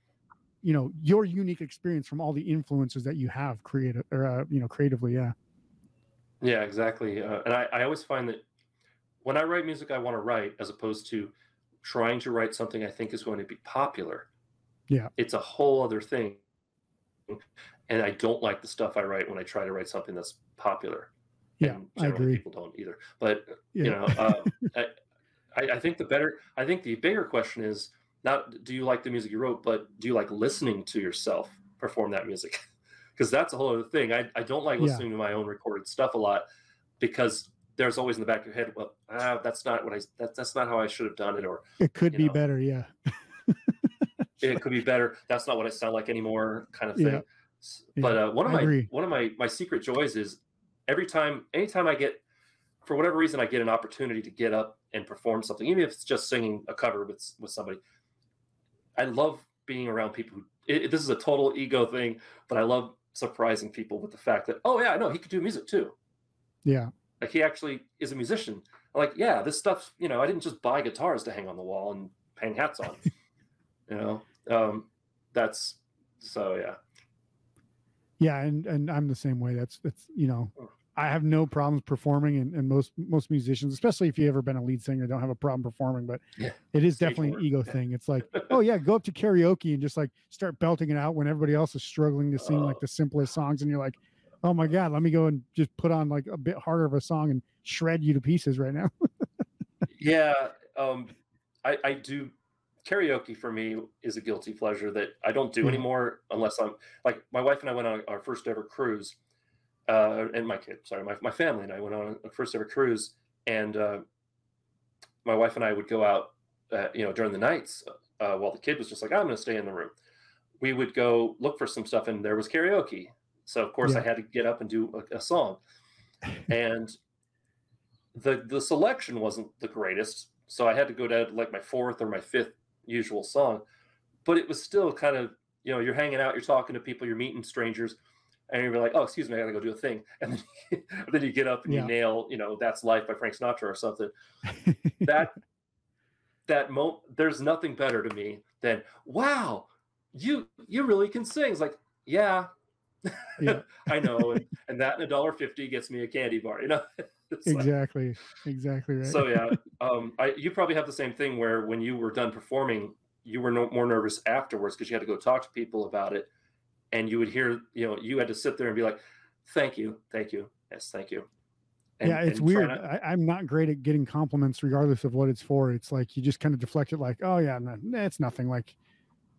you know, your unique experience from all the influences that you have created or uh, you know creatively. Yeah. Yeah, exactly. Uh, and I, I always find that when I write music I want to write, as opposed to trying to write something I think is going to be popular, Yeah. it's a whole other thing. And I don't like the stuff I write when I try to write something that's popular. Yeah, I agree. People don't either. But Yeah. you know, uh, I, I I think the better, I think the bigger question is not do you like the music you wrote, but do you like listening to yourself perform that music? <laughs> Because that's a whole other thing. I, I don't like Yeah. listening to my own recorded stuff a lot because there's always in the back of your head, well, ah, that's not what I, that, that's not how I should have done it. Or it could be know. better. Yeah. it could be better. That's not what I sound like anymore, kind of thing. Yeah. But uh, one of I my agree. one of my my secret joys is every time, anytime I get, for whatever reason, I get an opportunity to get up and perform something, even if it's just singing a cover with with somebody. I love being around people who. It, this is a total ego thing, but I love surprising people with the fact that oh yeah, I know he could do music too. Yeah. Like he actually is a musician. I'm like yeah, this stuff. You know, I didn't just buy guitars to hang on the wall and hang hats on. <laughs> you know, um, that's so yeah. Yeah, and and I'm the same way. That's that's you know, I have no problems performing, and, and most most musicians, especially if you've ever been a lead singer, don't have a problem performing. But Yeah. it is definitely an ego thing. It's like, <laughs> oh yeah, go up to karaoke and just like start belting it out when everybody else is struggling to sing like Oh. the simplest songs, and you're like, oh my god, let me go and just put on like a bit harder of a song and shred you to pieces right now. <laughs> Yeah, um, I, I do karaoke for me is a guilty pleasure that I don't do Yeah. anymore unless I'm like my wife and I went on our first ever cruise, uh, and my kid, sorry, my, my family and I went on a first ever cruise, and uh, my wife and I would go out, uh, you know, during the nights uh, while the kid was just like, I'm going to stay in the room. We would go look for some stuff, and there was karaoke. So of course I had to get up and do a, a song, and the the selection wasn't the greatest, so I had to go down to like my fourth or my fifth usual song, but it was still kind of you know you're hanging out, you're talking to people, you're meeting strangers, and you're like, oh excuse me, I gotta go do a thing, and then, <laughs> then you get up and Yeah. you nail you know that's life by Frank Sinatra or something. <laughs> That that moment, there's nothing better to me than wow, you you really can sing. It's like yeah. Yeah. <laughs> I know, and, and that and a dollar fifty gets me a candy bar. You know, It's like- exactly, exactly right. so yeah, um, I, you probably have the same thing where when you were done performing, you were no, more nervous afterwards because you had to go talk to people about it, and you would hear, you know, you had to sit there and be like, "Thank you, thank you, yes, thank you." And- yeah, it's weird. not- I, I'm not great at getting compliments, regardless of what it's for. It's like you just kind of deflect it, like, "Oh yeah, no, it's nothing." Like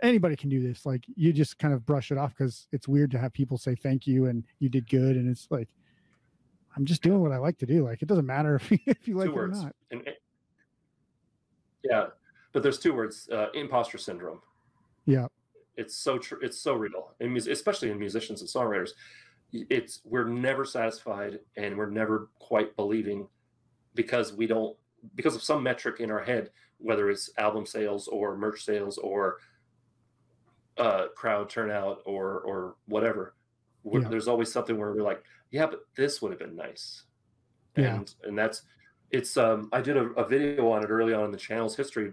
anybody can do this. Like you just kind of brush it off because it's weird to have people say thank you and you did good, and it's like I'm just doing what I like to do. Like it doesn't matter if, <laughs> if you like two it or not. And, and- yeah, but there's two words: uh, imposter syndrome. Yeah, it's so true it's so real mus- especially in musicians and songwriters it's we're never satisfied and we're never quite believing because we don't because of some metric in our head whether it's album sales or merch sales or uh crowd turnout or or whatever Yeah. there's always something where we're like yeah but this would have been nice Yeah. and and that's it's um i did a, a video on it early on in the channel's history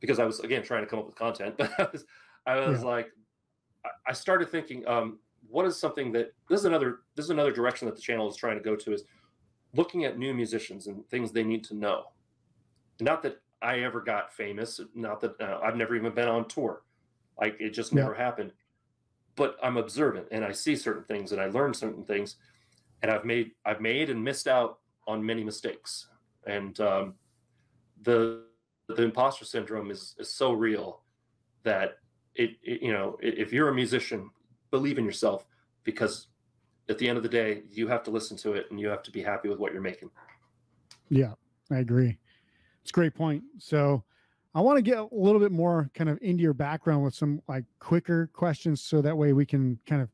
because i was again trying to come up with content <laughs> but i was i was Yeah. like I- started thinking um what is something that this is another this is another direction that the channel is trying to go to is looking at new musicians and things they need to know not that i ever got famous not that uh, i've never even been on tour like it just Yeah. never happened but i'm observant and i see certain things and i learn certain things and i've made i've made and missed out on many mistakes and um, the the imposter syndrome is is so real that it, it you know if you're a musician believe in yourself because at the end of the day you have to listen to it and you have to be happy with what you're making Yeah, I agree. It's a great point. So I want to get a little bit more kind of into your background with some like quicker questions so that way we can kind of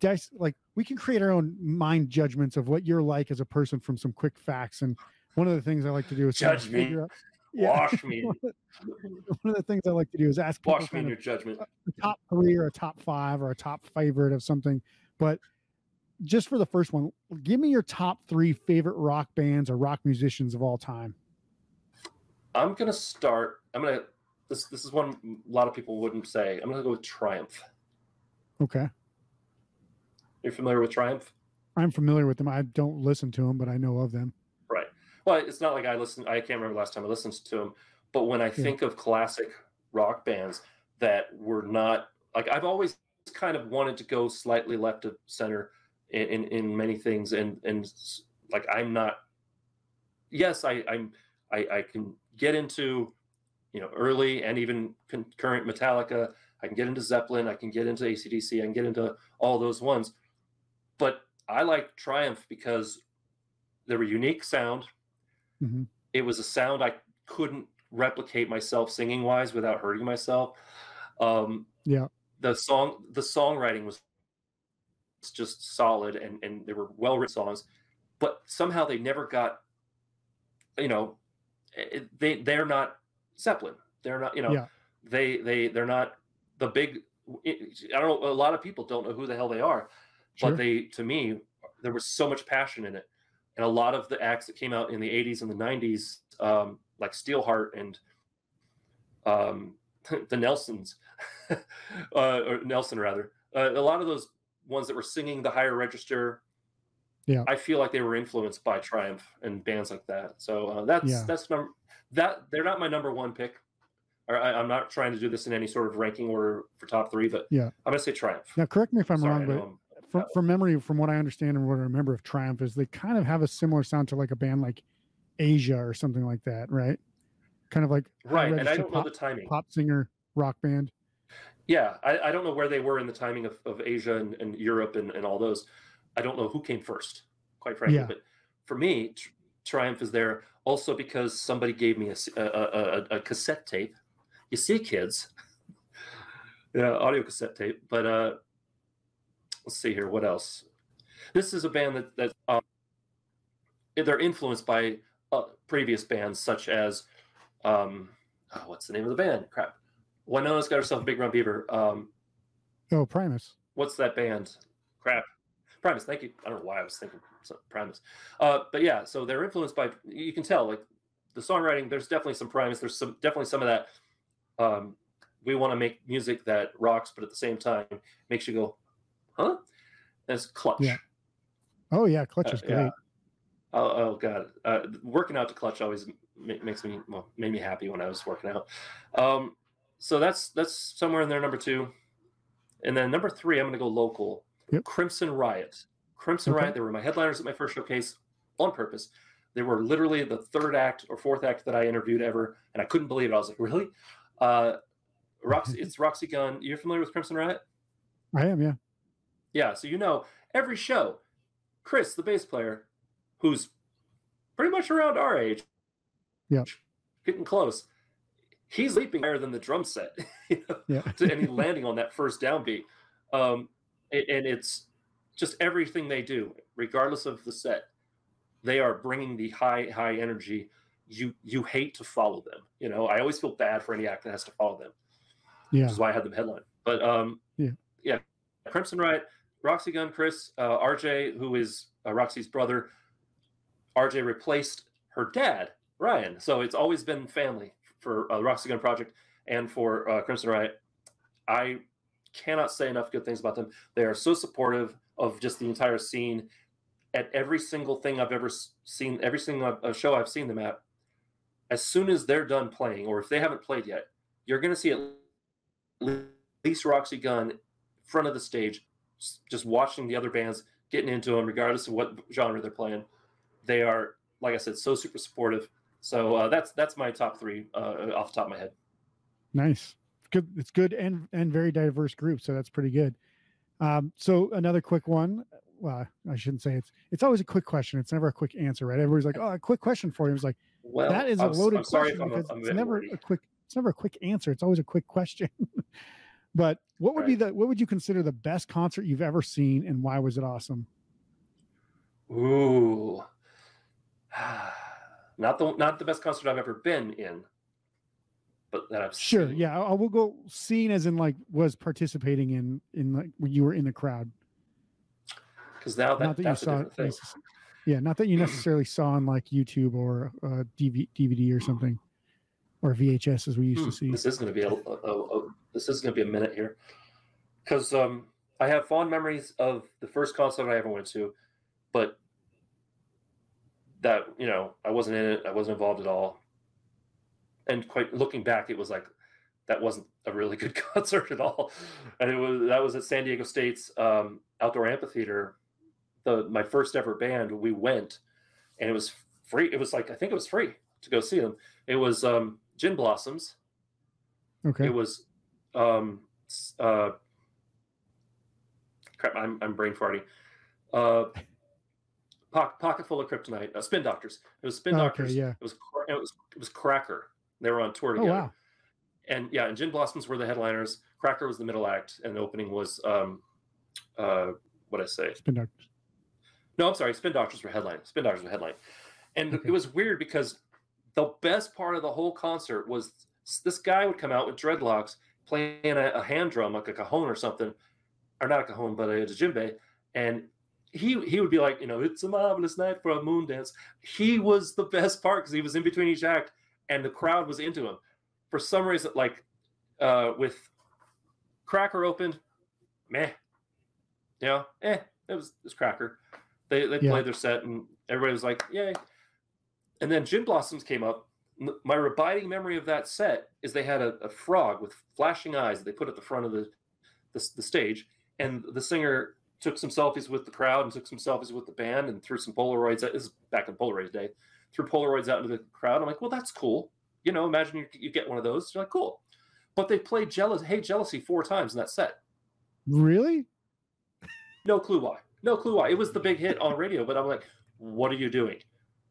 dice like we can create our own mind judgments of what you're like as a person from some quick facts. And one of the things I like to do is Judge me. figure out- wash <laughs> me one of the things I like to do is ask wash me in your judgment a top three or a top five or a top favorite of something. But just for the first one, give me your top three favorite rock bands or rock musicians of all time. i'm gonna start i'm gonna this this is one a lot of people wouldn't say i'm gonna go with triumph Okay. you're familiar with triumph I'm familiar with them. I don't listen to them, but I know of them. Well, it's not like I listened. I can't remember the last time I listened to them. But when I think of classic rock bands that were not like I've always kind of wanted to go slightly left of center in in, in many things, and and like I'm not. Yes, I I'm I, I can get into you know early and even concurrent Metallica. I can get into Zeppelin. I can get into ACDC. I can get into all those ones. But I like Triumph because they were unique sound. Mhm. It was a sound I couldn't replicate myself singing wise without hurting myself. Um, Yeah. The song, the songwriting was just solid, and and they were well written songs, but somehow they never got, you know, they they're not Zeppelin. They're not, you know, Yeah. they they they're not the big I don't know. A lot of people don't know who the hell they are, Sure. but they, to me, there was so much passion in it, and a lot of the acts that came out in the '80s and the '90s, um, like Steelheart and um, <laughs> the Nelsons, <laughs> uh, or Nelson rather, uh, a lot of those ones that were singing the higher register. Yeah. I feel like they were influenced by Triumph and bands like that. So uh, that's Yeah. that's number that they're not my number one pick. I, I'm not trying to do this in any sort of ranking order for top three, but Yeah. I'm gonna say Triumph. Now, correct me if I'm Sorry, wrong, but from, from memory, from what I understand and what I remember of Triumph, is they kind of have a similar sound to like a band like Asia or something like that, right? Kind of like right, and I don't know pop, the timing. pop singer rock band. Yeah, I, I don't know where they were in the timing of, of Asia and, and Europe and, and all those. I don't know who came first, quite frankly. Yeah. But for me, Tr- Triumph is there also because somebody gave me a a cassette tape. You see, kids, <laughs> yeah, audio cassette tape. But uh, let's see here, what else? This is a band that that um, they're influenced by uh, previous bands such as um, oh, what's the name of the band? Crap. Winona's got herself a big round beaver. Um, Oh, Primus. what's that band? Crap. Primus. Thank you. I don't know why I was thinking so- Primus. Uh, but yeah, so they're influenced by. You can tell, like the songwriting. There's definitely some Primus. There's some definitely some of that. Um, we want to make music that rocks, but at the same time makes you go, huh? That's clutch. Yeah. Oh yeah, Clutch Uh, is yeah. great. Oh, oh god, uh, working out to clutch always ma- makes me well, made me happy when I was working out. Um, so that's that's somewhere in there, number two, and then number three, I'm going to go local. Yep. Crimson Riot. Crimson Okay. Riot. They were my headliners at my first showcase on purpose. They were literally the third act or fourth act that I interviewed ever, and I couldn't believe it. I was like, really? Uh, Roxy, <laughs> it's Roxy Gunn. You're familiar with Crimson Riot? I am, yeah. Yeah, so you know every show, Chris, the bass player, who's pretty much around our age, Yeah. getting close, he's leaping higher than the drum set, <laughs> you know, Yeah. to- and he's landing on that first downbeat. Um, and it's just everything they do, regardless of the set, they are bringing the high, high energy. You you hate to follow them. You know, I always feel bad for any act that has to follow them Yeah. which is why I had them headline. But um, Yeah. yeah, Crimson Riot, Roxy Gunn Chris, uh, RJ, who is uh, Roxy's brother. RJ replaced her dad, Ryan. So it's always been family for uh, Roxy Gunn Project and for uh, Crimson Riot. I cannot say enough good things about them. They are so supportive of just the entire scene. At every single thing I've ever seen, every single uh, show I've seen them at, as soon as they're done playing, or if they haven't played yet, you're going to see at least Roxy Gunn front of the stage, just watching the other bands getting into them, regardless of what genre they're playing. They are, like I said, so super supportive. So uh, that's that's my top three uh, off the top of my head. Nice. Good. It's good and and very diverse group, so that's pretty good. Um, so another quick one. Well, I shouldn't say it's it's always a quick question. It's never a quick answer, right? Everybody's like, "Oh, a quick question for you." It's like Well, that is a I'm, loaded I'm sorry question I'm, because I'm a it's never wordy. a quick. It's never a quick answer. It's always a quick question. <laughs> but what would be the what would you consider the best concert you've ever seen, and why was it awesome? Ooh, <sighs> not the not the best concert I've ever been in, but that I've Sure. seen. Yeah, I, will go seen as in like was participating in in like when you were in the crowd. because now that, not that you that's a saw different thing. yeah not that you <clears throat> necessarily saw on like youtube or uh DV, dvd or something or vhs as we used Hmm, to see This is going to be a, a, a, a- this is going to be a minute here, because um, I have fond memories of the first concert I ever went to, but that you know I wasn't in it, I wasn't involved at all, and quite looking back, it was like that wasn't a really <laughs> good concert at all, and it was that was at San Diego State's um, outdoor amphitheater, the my first ever band. We went, and it was free. It was like I think it was free to go see them. It was um, Gin Blossoms. okay It was um uh crap, I'm I'm brain farting. Uh pocket, pocket full of kryptonite, uh, spin doctors. It was spin Okay, doctors. yeah. It was it was it was Cracker. They were on tour oh together. wow And yeah, and Gin Blossoms were the headliners. Cracker was the middle act, and the opening was um uh what I say? spin doctors No, I'm sorry. Spin Doctors were headline. Spin Doctors were headline, and Okay. it was weird because the best part of the whole concert was this guy would come out with dreadlocks, playing a, a hand drum like a cajon or something, or not a cajon, but a, a djembe, and he he would be like, you know, it's a marvelous night for a moon dance. He was the best part because he was in between each act, and the crowd was into him. For some reason, like uh, with Cracker opened, meh, you know, eh, it was, it was Cracker. They they Yeah. played their set, and everybody was like, yay. And then Gin Blossoms came up. My abiding memory of that set is they had a, a frog with flashing eyes that they put at the front of the, the the stage, and the singer took some selfies with the crowd and took some selfies with the band and threw some Polaroids. This is back in Polaroid day. Threw Polaroids out into the crowd. I'm like, well, that's cool. You know, imagine you, you get one of those. You're like, cool. But they played jealous, hey jealousy four times in that set. Really? No clue why. No clue why. It was the big hit on radio, but I'm like, what are you doing?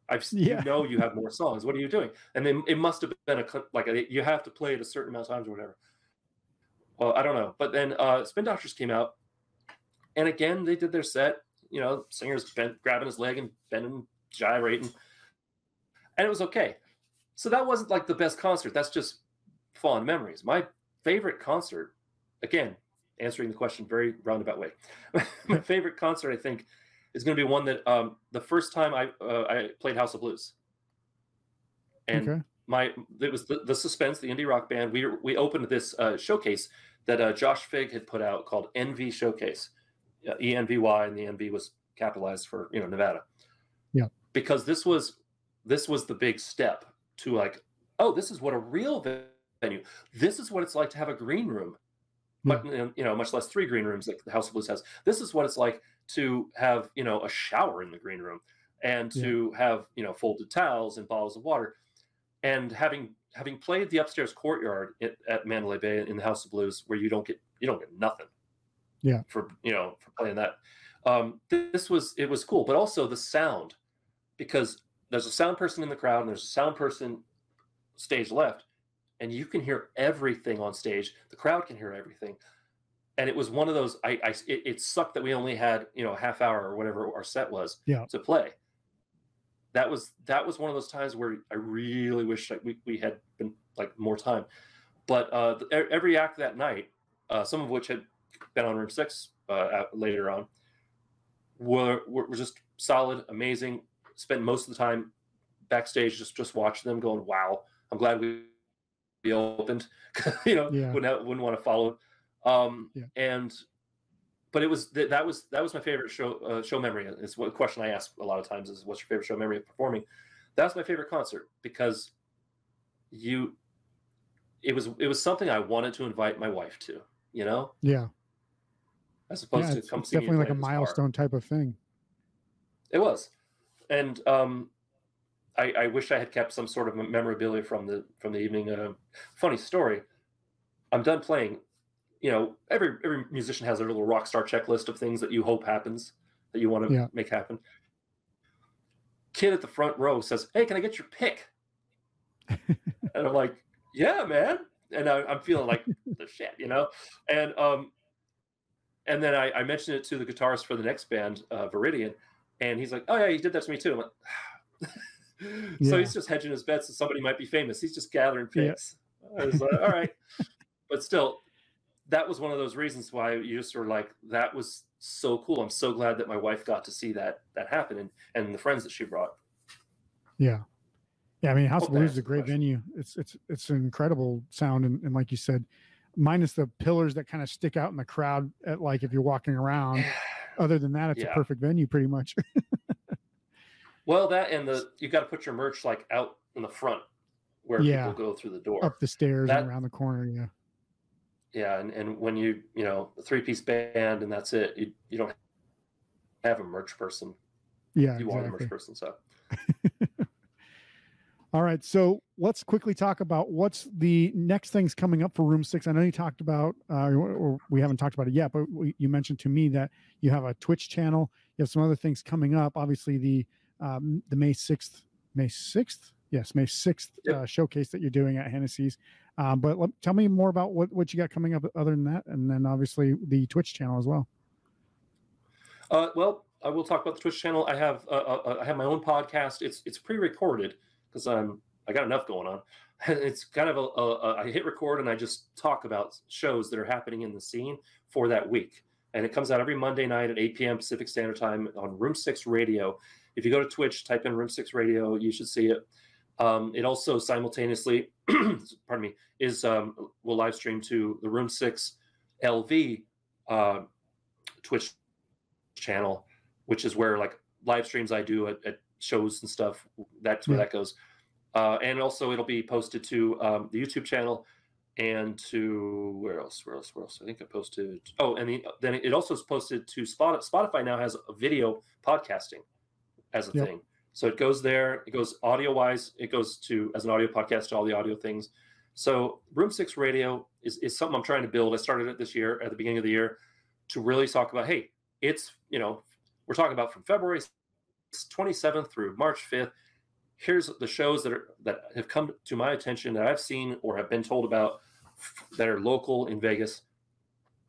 I've Yeah. you know you have more songs. What are you doing? And then it must have been a like a, you have to play it a certain amount of times or whatever. Well, I don't know. But then uh, Spin Doctors came out, and again they did their set. You know, singers bent, grabbing his leg and bending, gyrating, and it was okay. So that wasn't like the best concert. That's just fond memories. My favorite concert, again, answering the question very roundabout way. <laughs> My favorite concert, I think, is going to be one that um, the first time I uh, I played House of Blues, and okay. my it was the, the Suspense, the indie rock band. We we opened this uh, showcase that uh, Josh Fig had put out called Envy Showcase, E N V Y, and the NV was capitalized for you know Nevada. Yeah. because this was this was the big step to like, oh, this is what a real venue. This is what it's like to have a green room, but you know, much less three green rooms like the House of Blues has. This is what it's like to have you know a shower in the green room and Yeah. to have you know folded towels and bottles of water and having having played the upstairs courtyard at, at Mandalay Bay in the House of Blues, where you don't get you don't get nothing. Yeah. For you know for playing that, um, this was it was cool, but also the sound, because there's a sound person in the crowd and there's a sound person stage left, and you can hear everything on stage. The crowd can hear everything, and it was one of those. I, I it, it sucked that we only had you know a half hour or whatever our set was Yeah. to play that was that was one of those times where I really wish like we, we had been like more time. But uh, the, every act that night, uh, some of which had been on Room Six uh, at- later on, were, were were just solid, amazing. Spent most of the time backstage just just watching them, going, "Wow, I'm glad we we opened." <laughs> you know, Yeah. wouldn't have, wouldn't want to follow. Um, Yeah. And but it was that, that was that was my favorite show uh, show memory. It's what question I ask a lot of times is what's your favorite show memory of performing? That's my favorite concert because you it was it was something I wanted to invite my wife to, you know, Yeah. as opposed Yeah. to It's, come it's see definitely like a at this bar. milestone type of thing. It was, and um, I, I wish I had kept some sort of memorabilia from the from the evening. Uh, funny story. I'm done playing. You know, every every musician has their little rock star checklist of things that you hope happens that you want to Yeah. make happen. Kid at the front row says, "Hey, can I get your pick?" <laughs> and I'm like, "Yeah, man." And I, I'm feeling like the shit, you know. And um, and then I, I mentioned it to the guitarist for the next band, uh, Viridian, and he's like, "Oh yeah, he did that to me too." I'm like, <sighs> so Yeah. he's just hedging his bets that somebody might be famous. He's just gathering Yeah. picks. I was like, "All right," but still, that was one of those reasons why you just were like, "That was so cool." I'm so glad that my wife got to see that that happen, and and the friends that she brought. Yeah. Yeah, I mean, House of Blues is a great question. venue. It's it's it's an incredible sound, and, and like you said, minus the pillars that kind of stick out in the crowd. At like if you're walking around, <sighs> other than that, it's a perfect venue, pretty much. <laughs> Well, that and the you've got to put your merch like out in the front where Yeah. people go through the door. Up the stairs That- and around the corner. Yeah. Yeah, and, and when you you know three piece band and that's it, you, you don't have a merch person. Yeah. You are the exactly. merch person. So <laughs> All right, so let's quickly talk about what's the next things coming up for Room Six. I know you talked about, uh, or or we haven't talked about it yet, but we, you mentioned to me that you have a Twitch channel. You have some other things coming up. Obviously, the um, the May sixth, May sixth, yes, May sixth Yep. uh, showcase that you're doing at Hennessy's. Um, but let, tell me more about what what you got coming up other than that, and then obviously the Twitch channel as well. Uh, well, I will talk about the Twitch channel. I have uh, uh, I have my own podcast. It's it's pre-recorded because I'm I got enough going on. <laughs> it's kind of a, a, a I hit record and I just talk about shows that are happening in the scene for that week. And it comes out every Monday night at 8 p.m. Pacific Standard Time on Room Six Radio. If you go to Twitch, type in Room Six Radio, you should see it. Um, it also simultaneously, <clears throat> pardon me, is um, will live stream to the Room Six LV uh, Twitch channel, which is where like live streams I do at, at shows and stuff. That's where Yeah. that goes. Uh, and also, it'll be posted to um, the YouTube channel and to where else? Where else? Where else? I think I posted. Oh, and the, then it also is posted to Spot. Spotify now has a video podcasting as a Yep. thing. So it goes there. It goes audio wise. It goes to as an audio podcast to all the audio things. So Room Six Radio is, is something I'm trying to build. I started it this year at the beginning of the year to really talk about. Hey, it's you know we're talking about from February 27th through March 5th. Here's the shows that are that have come to my attention that I've seen or have been told about that are local in Vegas.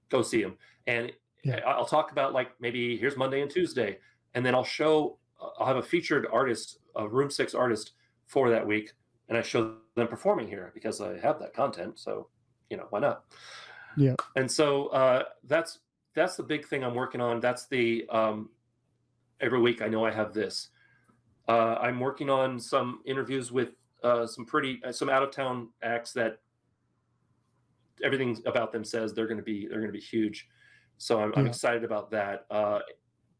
Go see them, and Yeah. I'll talk about like maybe here's Monday and Tuesday, and then I'll show I'll have a featured artist, a Room Six artist for that week, and I show them performing here because I have that content. So, you know, why not? Yeah. And so uh, that's that's the big thing I'm working on. That's the um, every week I know I have this. Uh, I'm working on some interviews with uh, some pretty uh, some out of town acts that everything about them says they're going to be they're going to be huge. So I'm, I'm excited about that. Uh,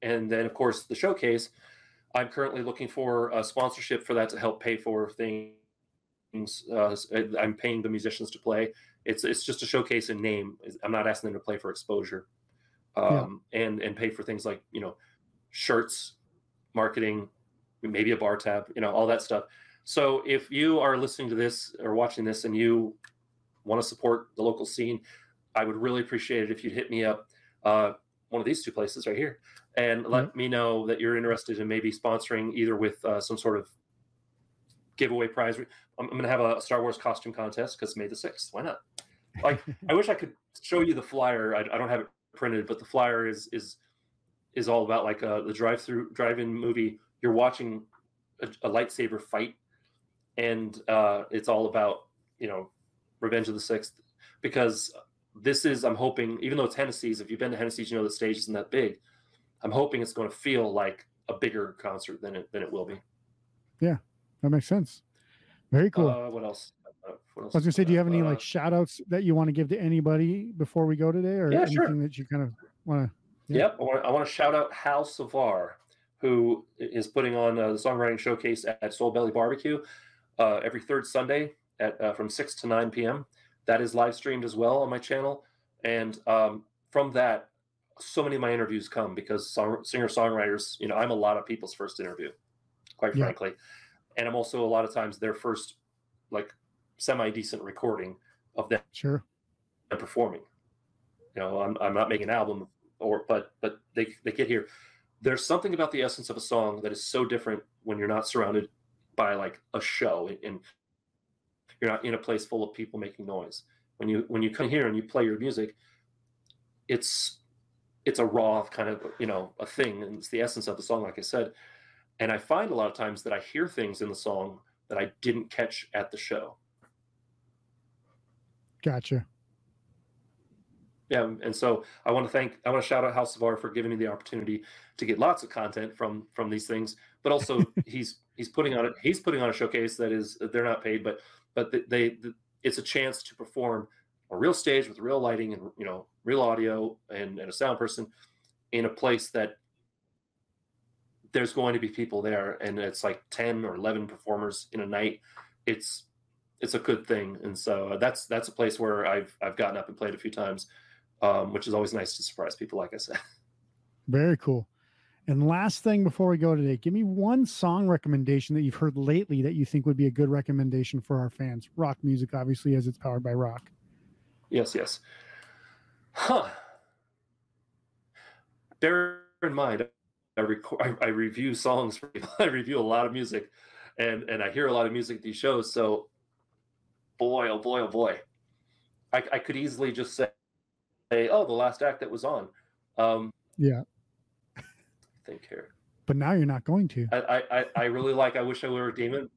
and then of course the showcase. I'm currently looking for a sponsorship for that to help pay for things. Uh, I'm paying the musicians to play. It's it's just a showcase in name. I'm not asking them to play for exposure, um, and and pay for things like you know shirts, marketing, maybe a bar tab, you know all that stuff. So if you are listening to this or watching this and you want to support the local scene, I would really appreciate it if you'd hit me up. Uh, one of these two places right here, and let me know that you're interested in maybe sponsoring either with uh, some sort of giveaway prize. I'm, I'm going to have a Star Wars costume contest because May the sixth. Why not? Like, I wish I could show you the flyer. I, I don't have it printed, but the flyer is is is all about like uh, the drive-through drive-in movie. You're watching a, a lightsaber fight, and uh, it's all about you know Revenge of the Sixth because this is I'm hoping even though it's Hennessy's, if you've been to Hennessy's, you know the stage isn't that big. I'm hoping it's going to feel like a bigger concert than it than it will be. Yeah that makes sense. Very cool. Uh, what else? Uh, what else I was gonna say, do you have any Uh, like shout outs that you want to give to anybody before we go today or Yeah, anything sure. that you kind of want to Yeah. Yep, I want, I want to shout out Hal Savar, who is putting on uh, the songwriting showcase at Soul Belly Barbecue uh, every third Sunday at uh, from six to nine p.m. That is live streamed as well on my channel, and um, from that, so many of my interviews come because song, singer songwriters, you know, I'm a lot of people's first interview, quite Yeah. frankly, and I'm also a lot of times their first like semi decent recording of them Sure. and performing. You know, I'm, I'm not making an album or but but they they get here. There's something about the essence of a song that is so different when you're not surrounded by like a show and- and you're not in a place full of people making noise. When you when you come here and you play your music, it's it's a raw kind of you know a thing and it's the essence of the song, like I said. And I find a lot of times that I hear things in the song that I didn't catch at the show. Gotcha. Yeah, and so I want to thank I want to shout out Hal Savar for giving me the opportunity to get lots of content from from these things, but also <laughs> he's he's putting on it he's putting on a showcase that is they're not paid, but but they, they it's a chance to perform a real stage with real lighting and you know real audio and, and a sound person in a place that there's going to be people there and it's like 10 or 11 performers in a night. It's it's a good thing. And so that's that's a place where i've i've gotten up and played a few times um, which is always nice to surprise people like i said. Very cool. And last thing before we go today, give me one song recommendation that you've heard lately that you think would be a good recommendation for our fans. Rock music, obviously, as it's powered by rock. yes yes huh bear in mind i record I, I review songs for people <laughs> i review a lot of music and and i hear a lot of music at these shows so boy oh boy oh boy i, I could easily just say oh the last act that was on um Yeah. Think here But now you're not going to. I, I, I- really like I Wish I Were a Demon.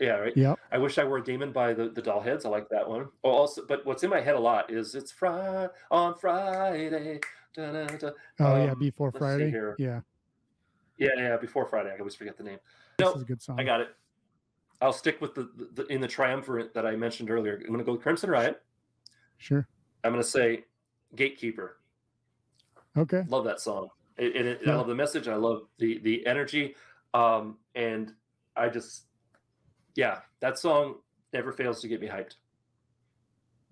Yeah, right. Yep. I wish I were a demon by the, the doll heads. I like that one. Oh, also, but what's in my head a lot is it's Friday on Friday. Da, da, da. Oh yeah, Um, before let's see Friday. here. Yeah, Yeah, yeah, before Friday. I always forget the name. this No, is a good song. I got it. I'll stick with the, the, the in the triumvirate that I mentioned earlier. I'm going to go with Crimson Riot. Sure. I'm going to say Gatekeeper. Okay. Love that song. It, it, it- Yeah. I love the message. I love the the energy. Um, and I just, yeah, that song never fails to get me hyped.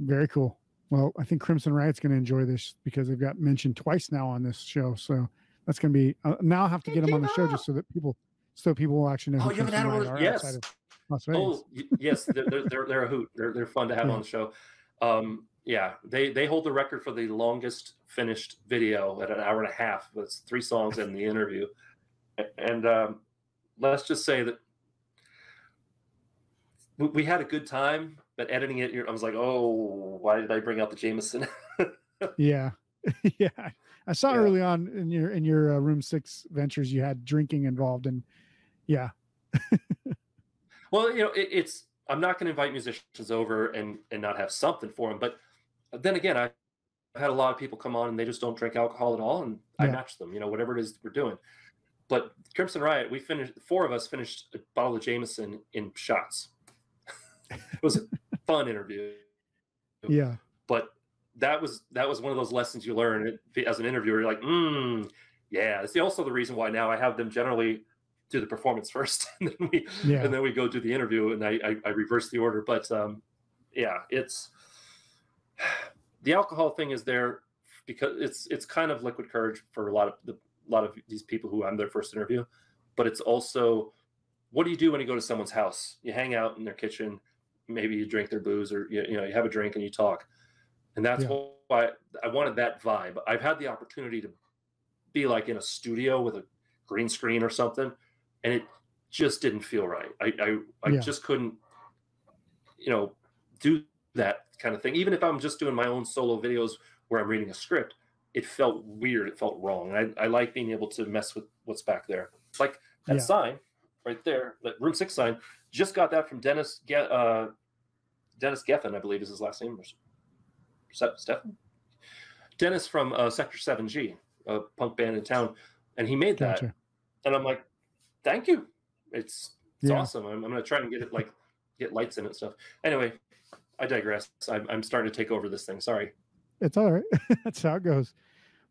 Very cool. Well, I think Crimson Riot's going to enjoy this because they've got mentioned twice now on this show. So that's going to be uh, now. I have to get them on the show just so that people, so people will actually know. Oh, who you haven't had one? are Yes. of Las Vegas. Oh yes, they're, they're they're they're a hoot. They're they're fun to have Yeah. on the show. Um, yeah, they they hold the record for the longest finished video at an hour and a half. It's three songs in the interview, and um, let's just say that we, we had a good time. But editing it, I was like, oh, why did I bring out the Jameson? <laughs> Yeah, <laughs> yeah. I saw Yeah. early on in your in your uh, room six ventures you had drinking involved, and yeah, <laughs> Well, you know, it, it's I'm not going to invite musicians over and and not have something for them. But then again, I, had a lot of people come on and they just don't drink alcohol at all, and I Yeah. match them. You know, whatever it is we're doing. But Crimson Riot, we finished. Four of us finished a bottle of Jameson in shots. <laughs> it was a fun interview, yeah, but that was that was one of those lessons you learn as an interviewer. You're like, mm, yeah. It's also the reason why now I have them generally do the performance <laughs> first, and then we yeah. and then we go do the interview and I, I, I reverse the order. But um, yeah, it's the alcohol thing is there because it's it's kind of liquid courage for a lot of the a lot of these people who I'm their first interview, but it's also what do you do when you go to someone's house? You hang out in their kitchen, maybe you drink their booze or you, you know you have a drink and you talk, and that's Yeah. why I wanted that vibe. I've had the opportunity to be like in a studio with a green screen or something, and it just didn't feel right. I I, I Yeah. just couldn't, you know, do that kind of thing. Even if I'm just doing my own solo videos where I'm reading a script, it felt weird. It felt wrong. I, I like being able to mess with what's back there. It's like that Yeah. sign right there, that room six sign. Just got that from Dennis Ge- uh, Dennis Geffen, I believe is his last name. Or Se- Stefan? Dennis from uh, Sector 7G, a punk band in town. And he made that. Gotcha. And I'm like, thank you. It's it's Yeah. awesome. I'm, I'm gonna try and get it like get lights in it and stuff. Anyway, I digress. I'm, I'm starting to take over this thing. Sorry. It's all right. <laughs> That's how it goes.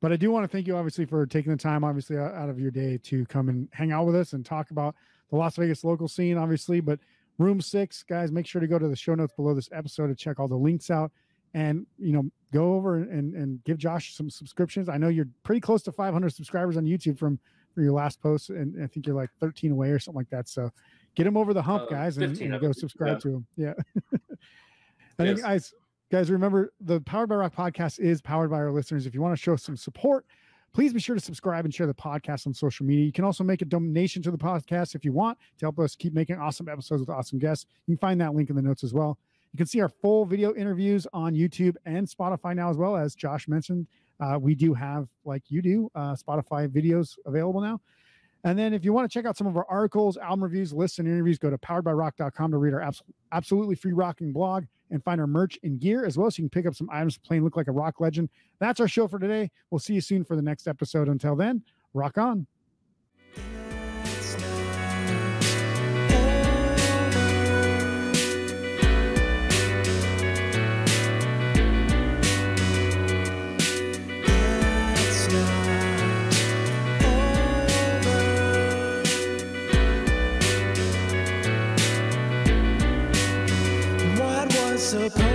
But I do want to thank you, obviously, for taking the time, obviously, out of your day to come and hang out with us and talk about the Las Vegas local scene, obviously. But room six, guys, make sure to go to the show notes below this episode to check all the links out and, you know, go over and, and give Josh some subscriptions. I know you're pretty close to 500 subscribers on YouTube from, from your last post. And I think you're like 13 away or something like that. So get him over the hump, Uh, guys, and, and go subscribe Yeah. to him. Yeah. <laughs> I think, guys, guys, remember the Powered by Rock podcast is powered by our listeners. If you want to show some support, please be sure to subscribe and share the podcast on social media. You can also make a donation to the podcast if you want to help us keep making awesome episodes with awesome guests. You can find that link in the notes as well. You can see our full video interviews on YouTube and Spotify now, as well as Josh mentioned. Uh, we do have, like you do, uh, Spotify videos available now. And then if you want to check out some of our articles, album reviews, lists, and interviews, go to poweredbyrock.com to read our abs- absolutely free rocking blog and find our merch and gear as well. So you can pick up some items plain look like a rock legend. That's our show for today. We'll see you soon for the next episode. Until then, rock on. supposed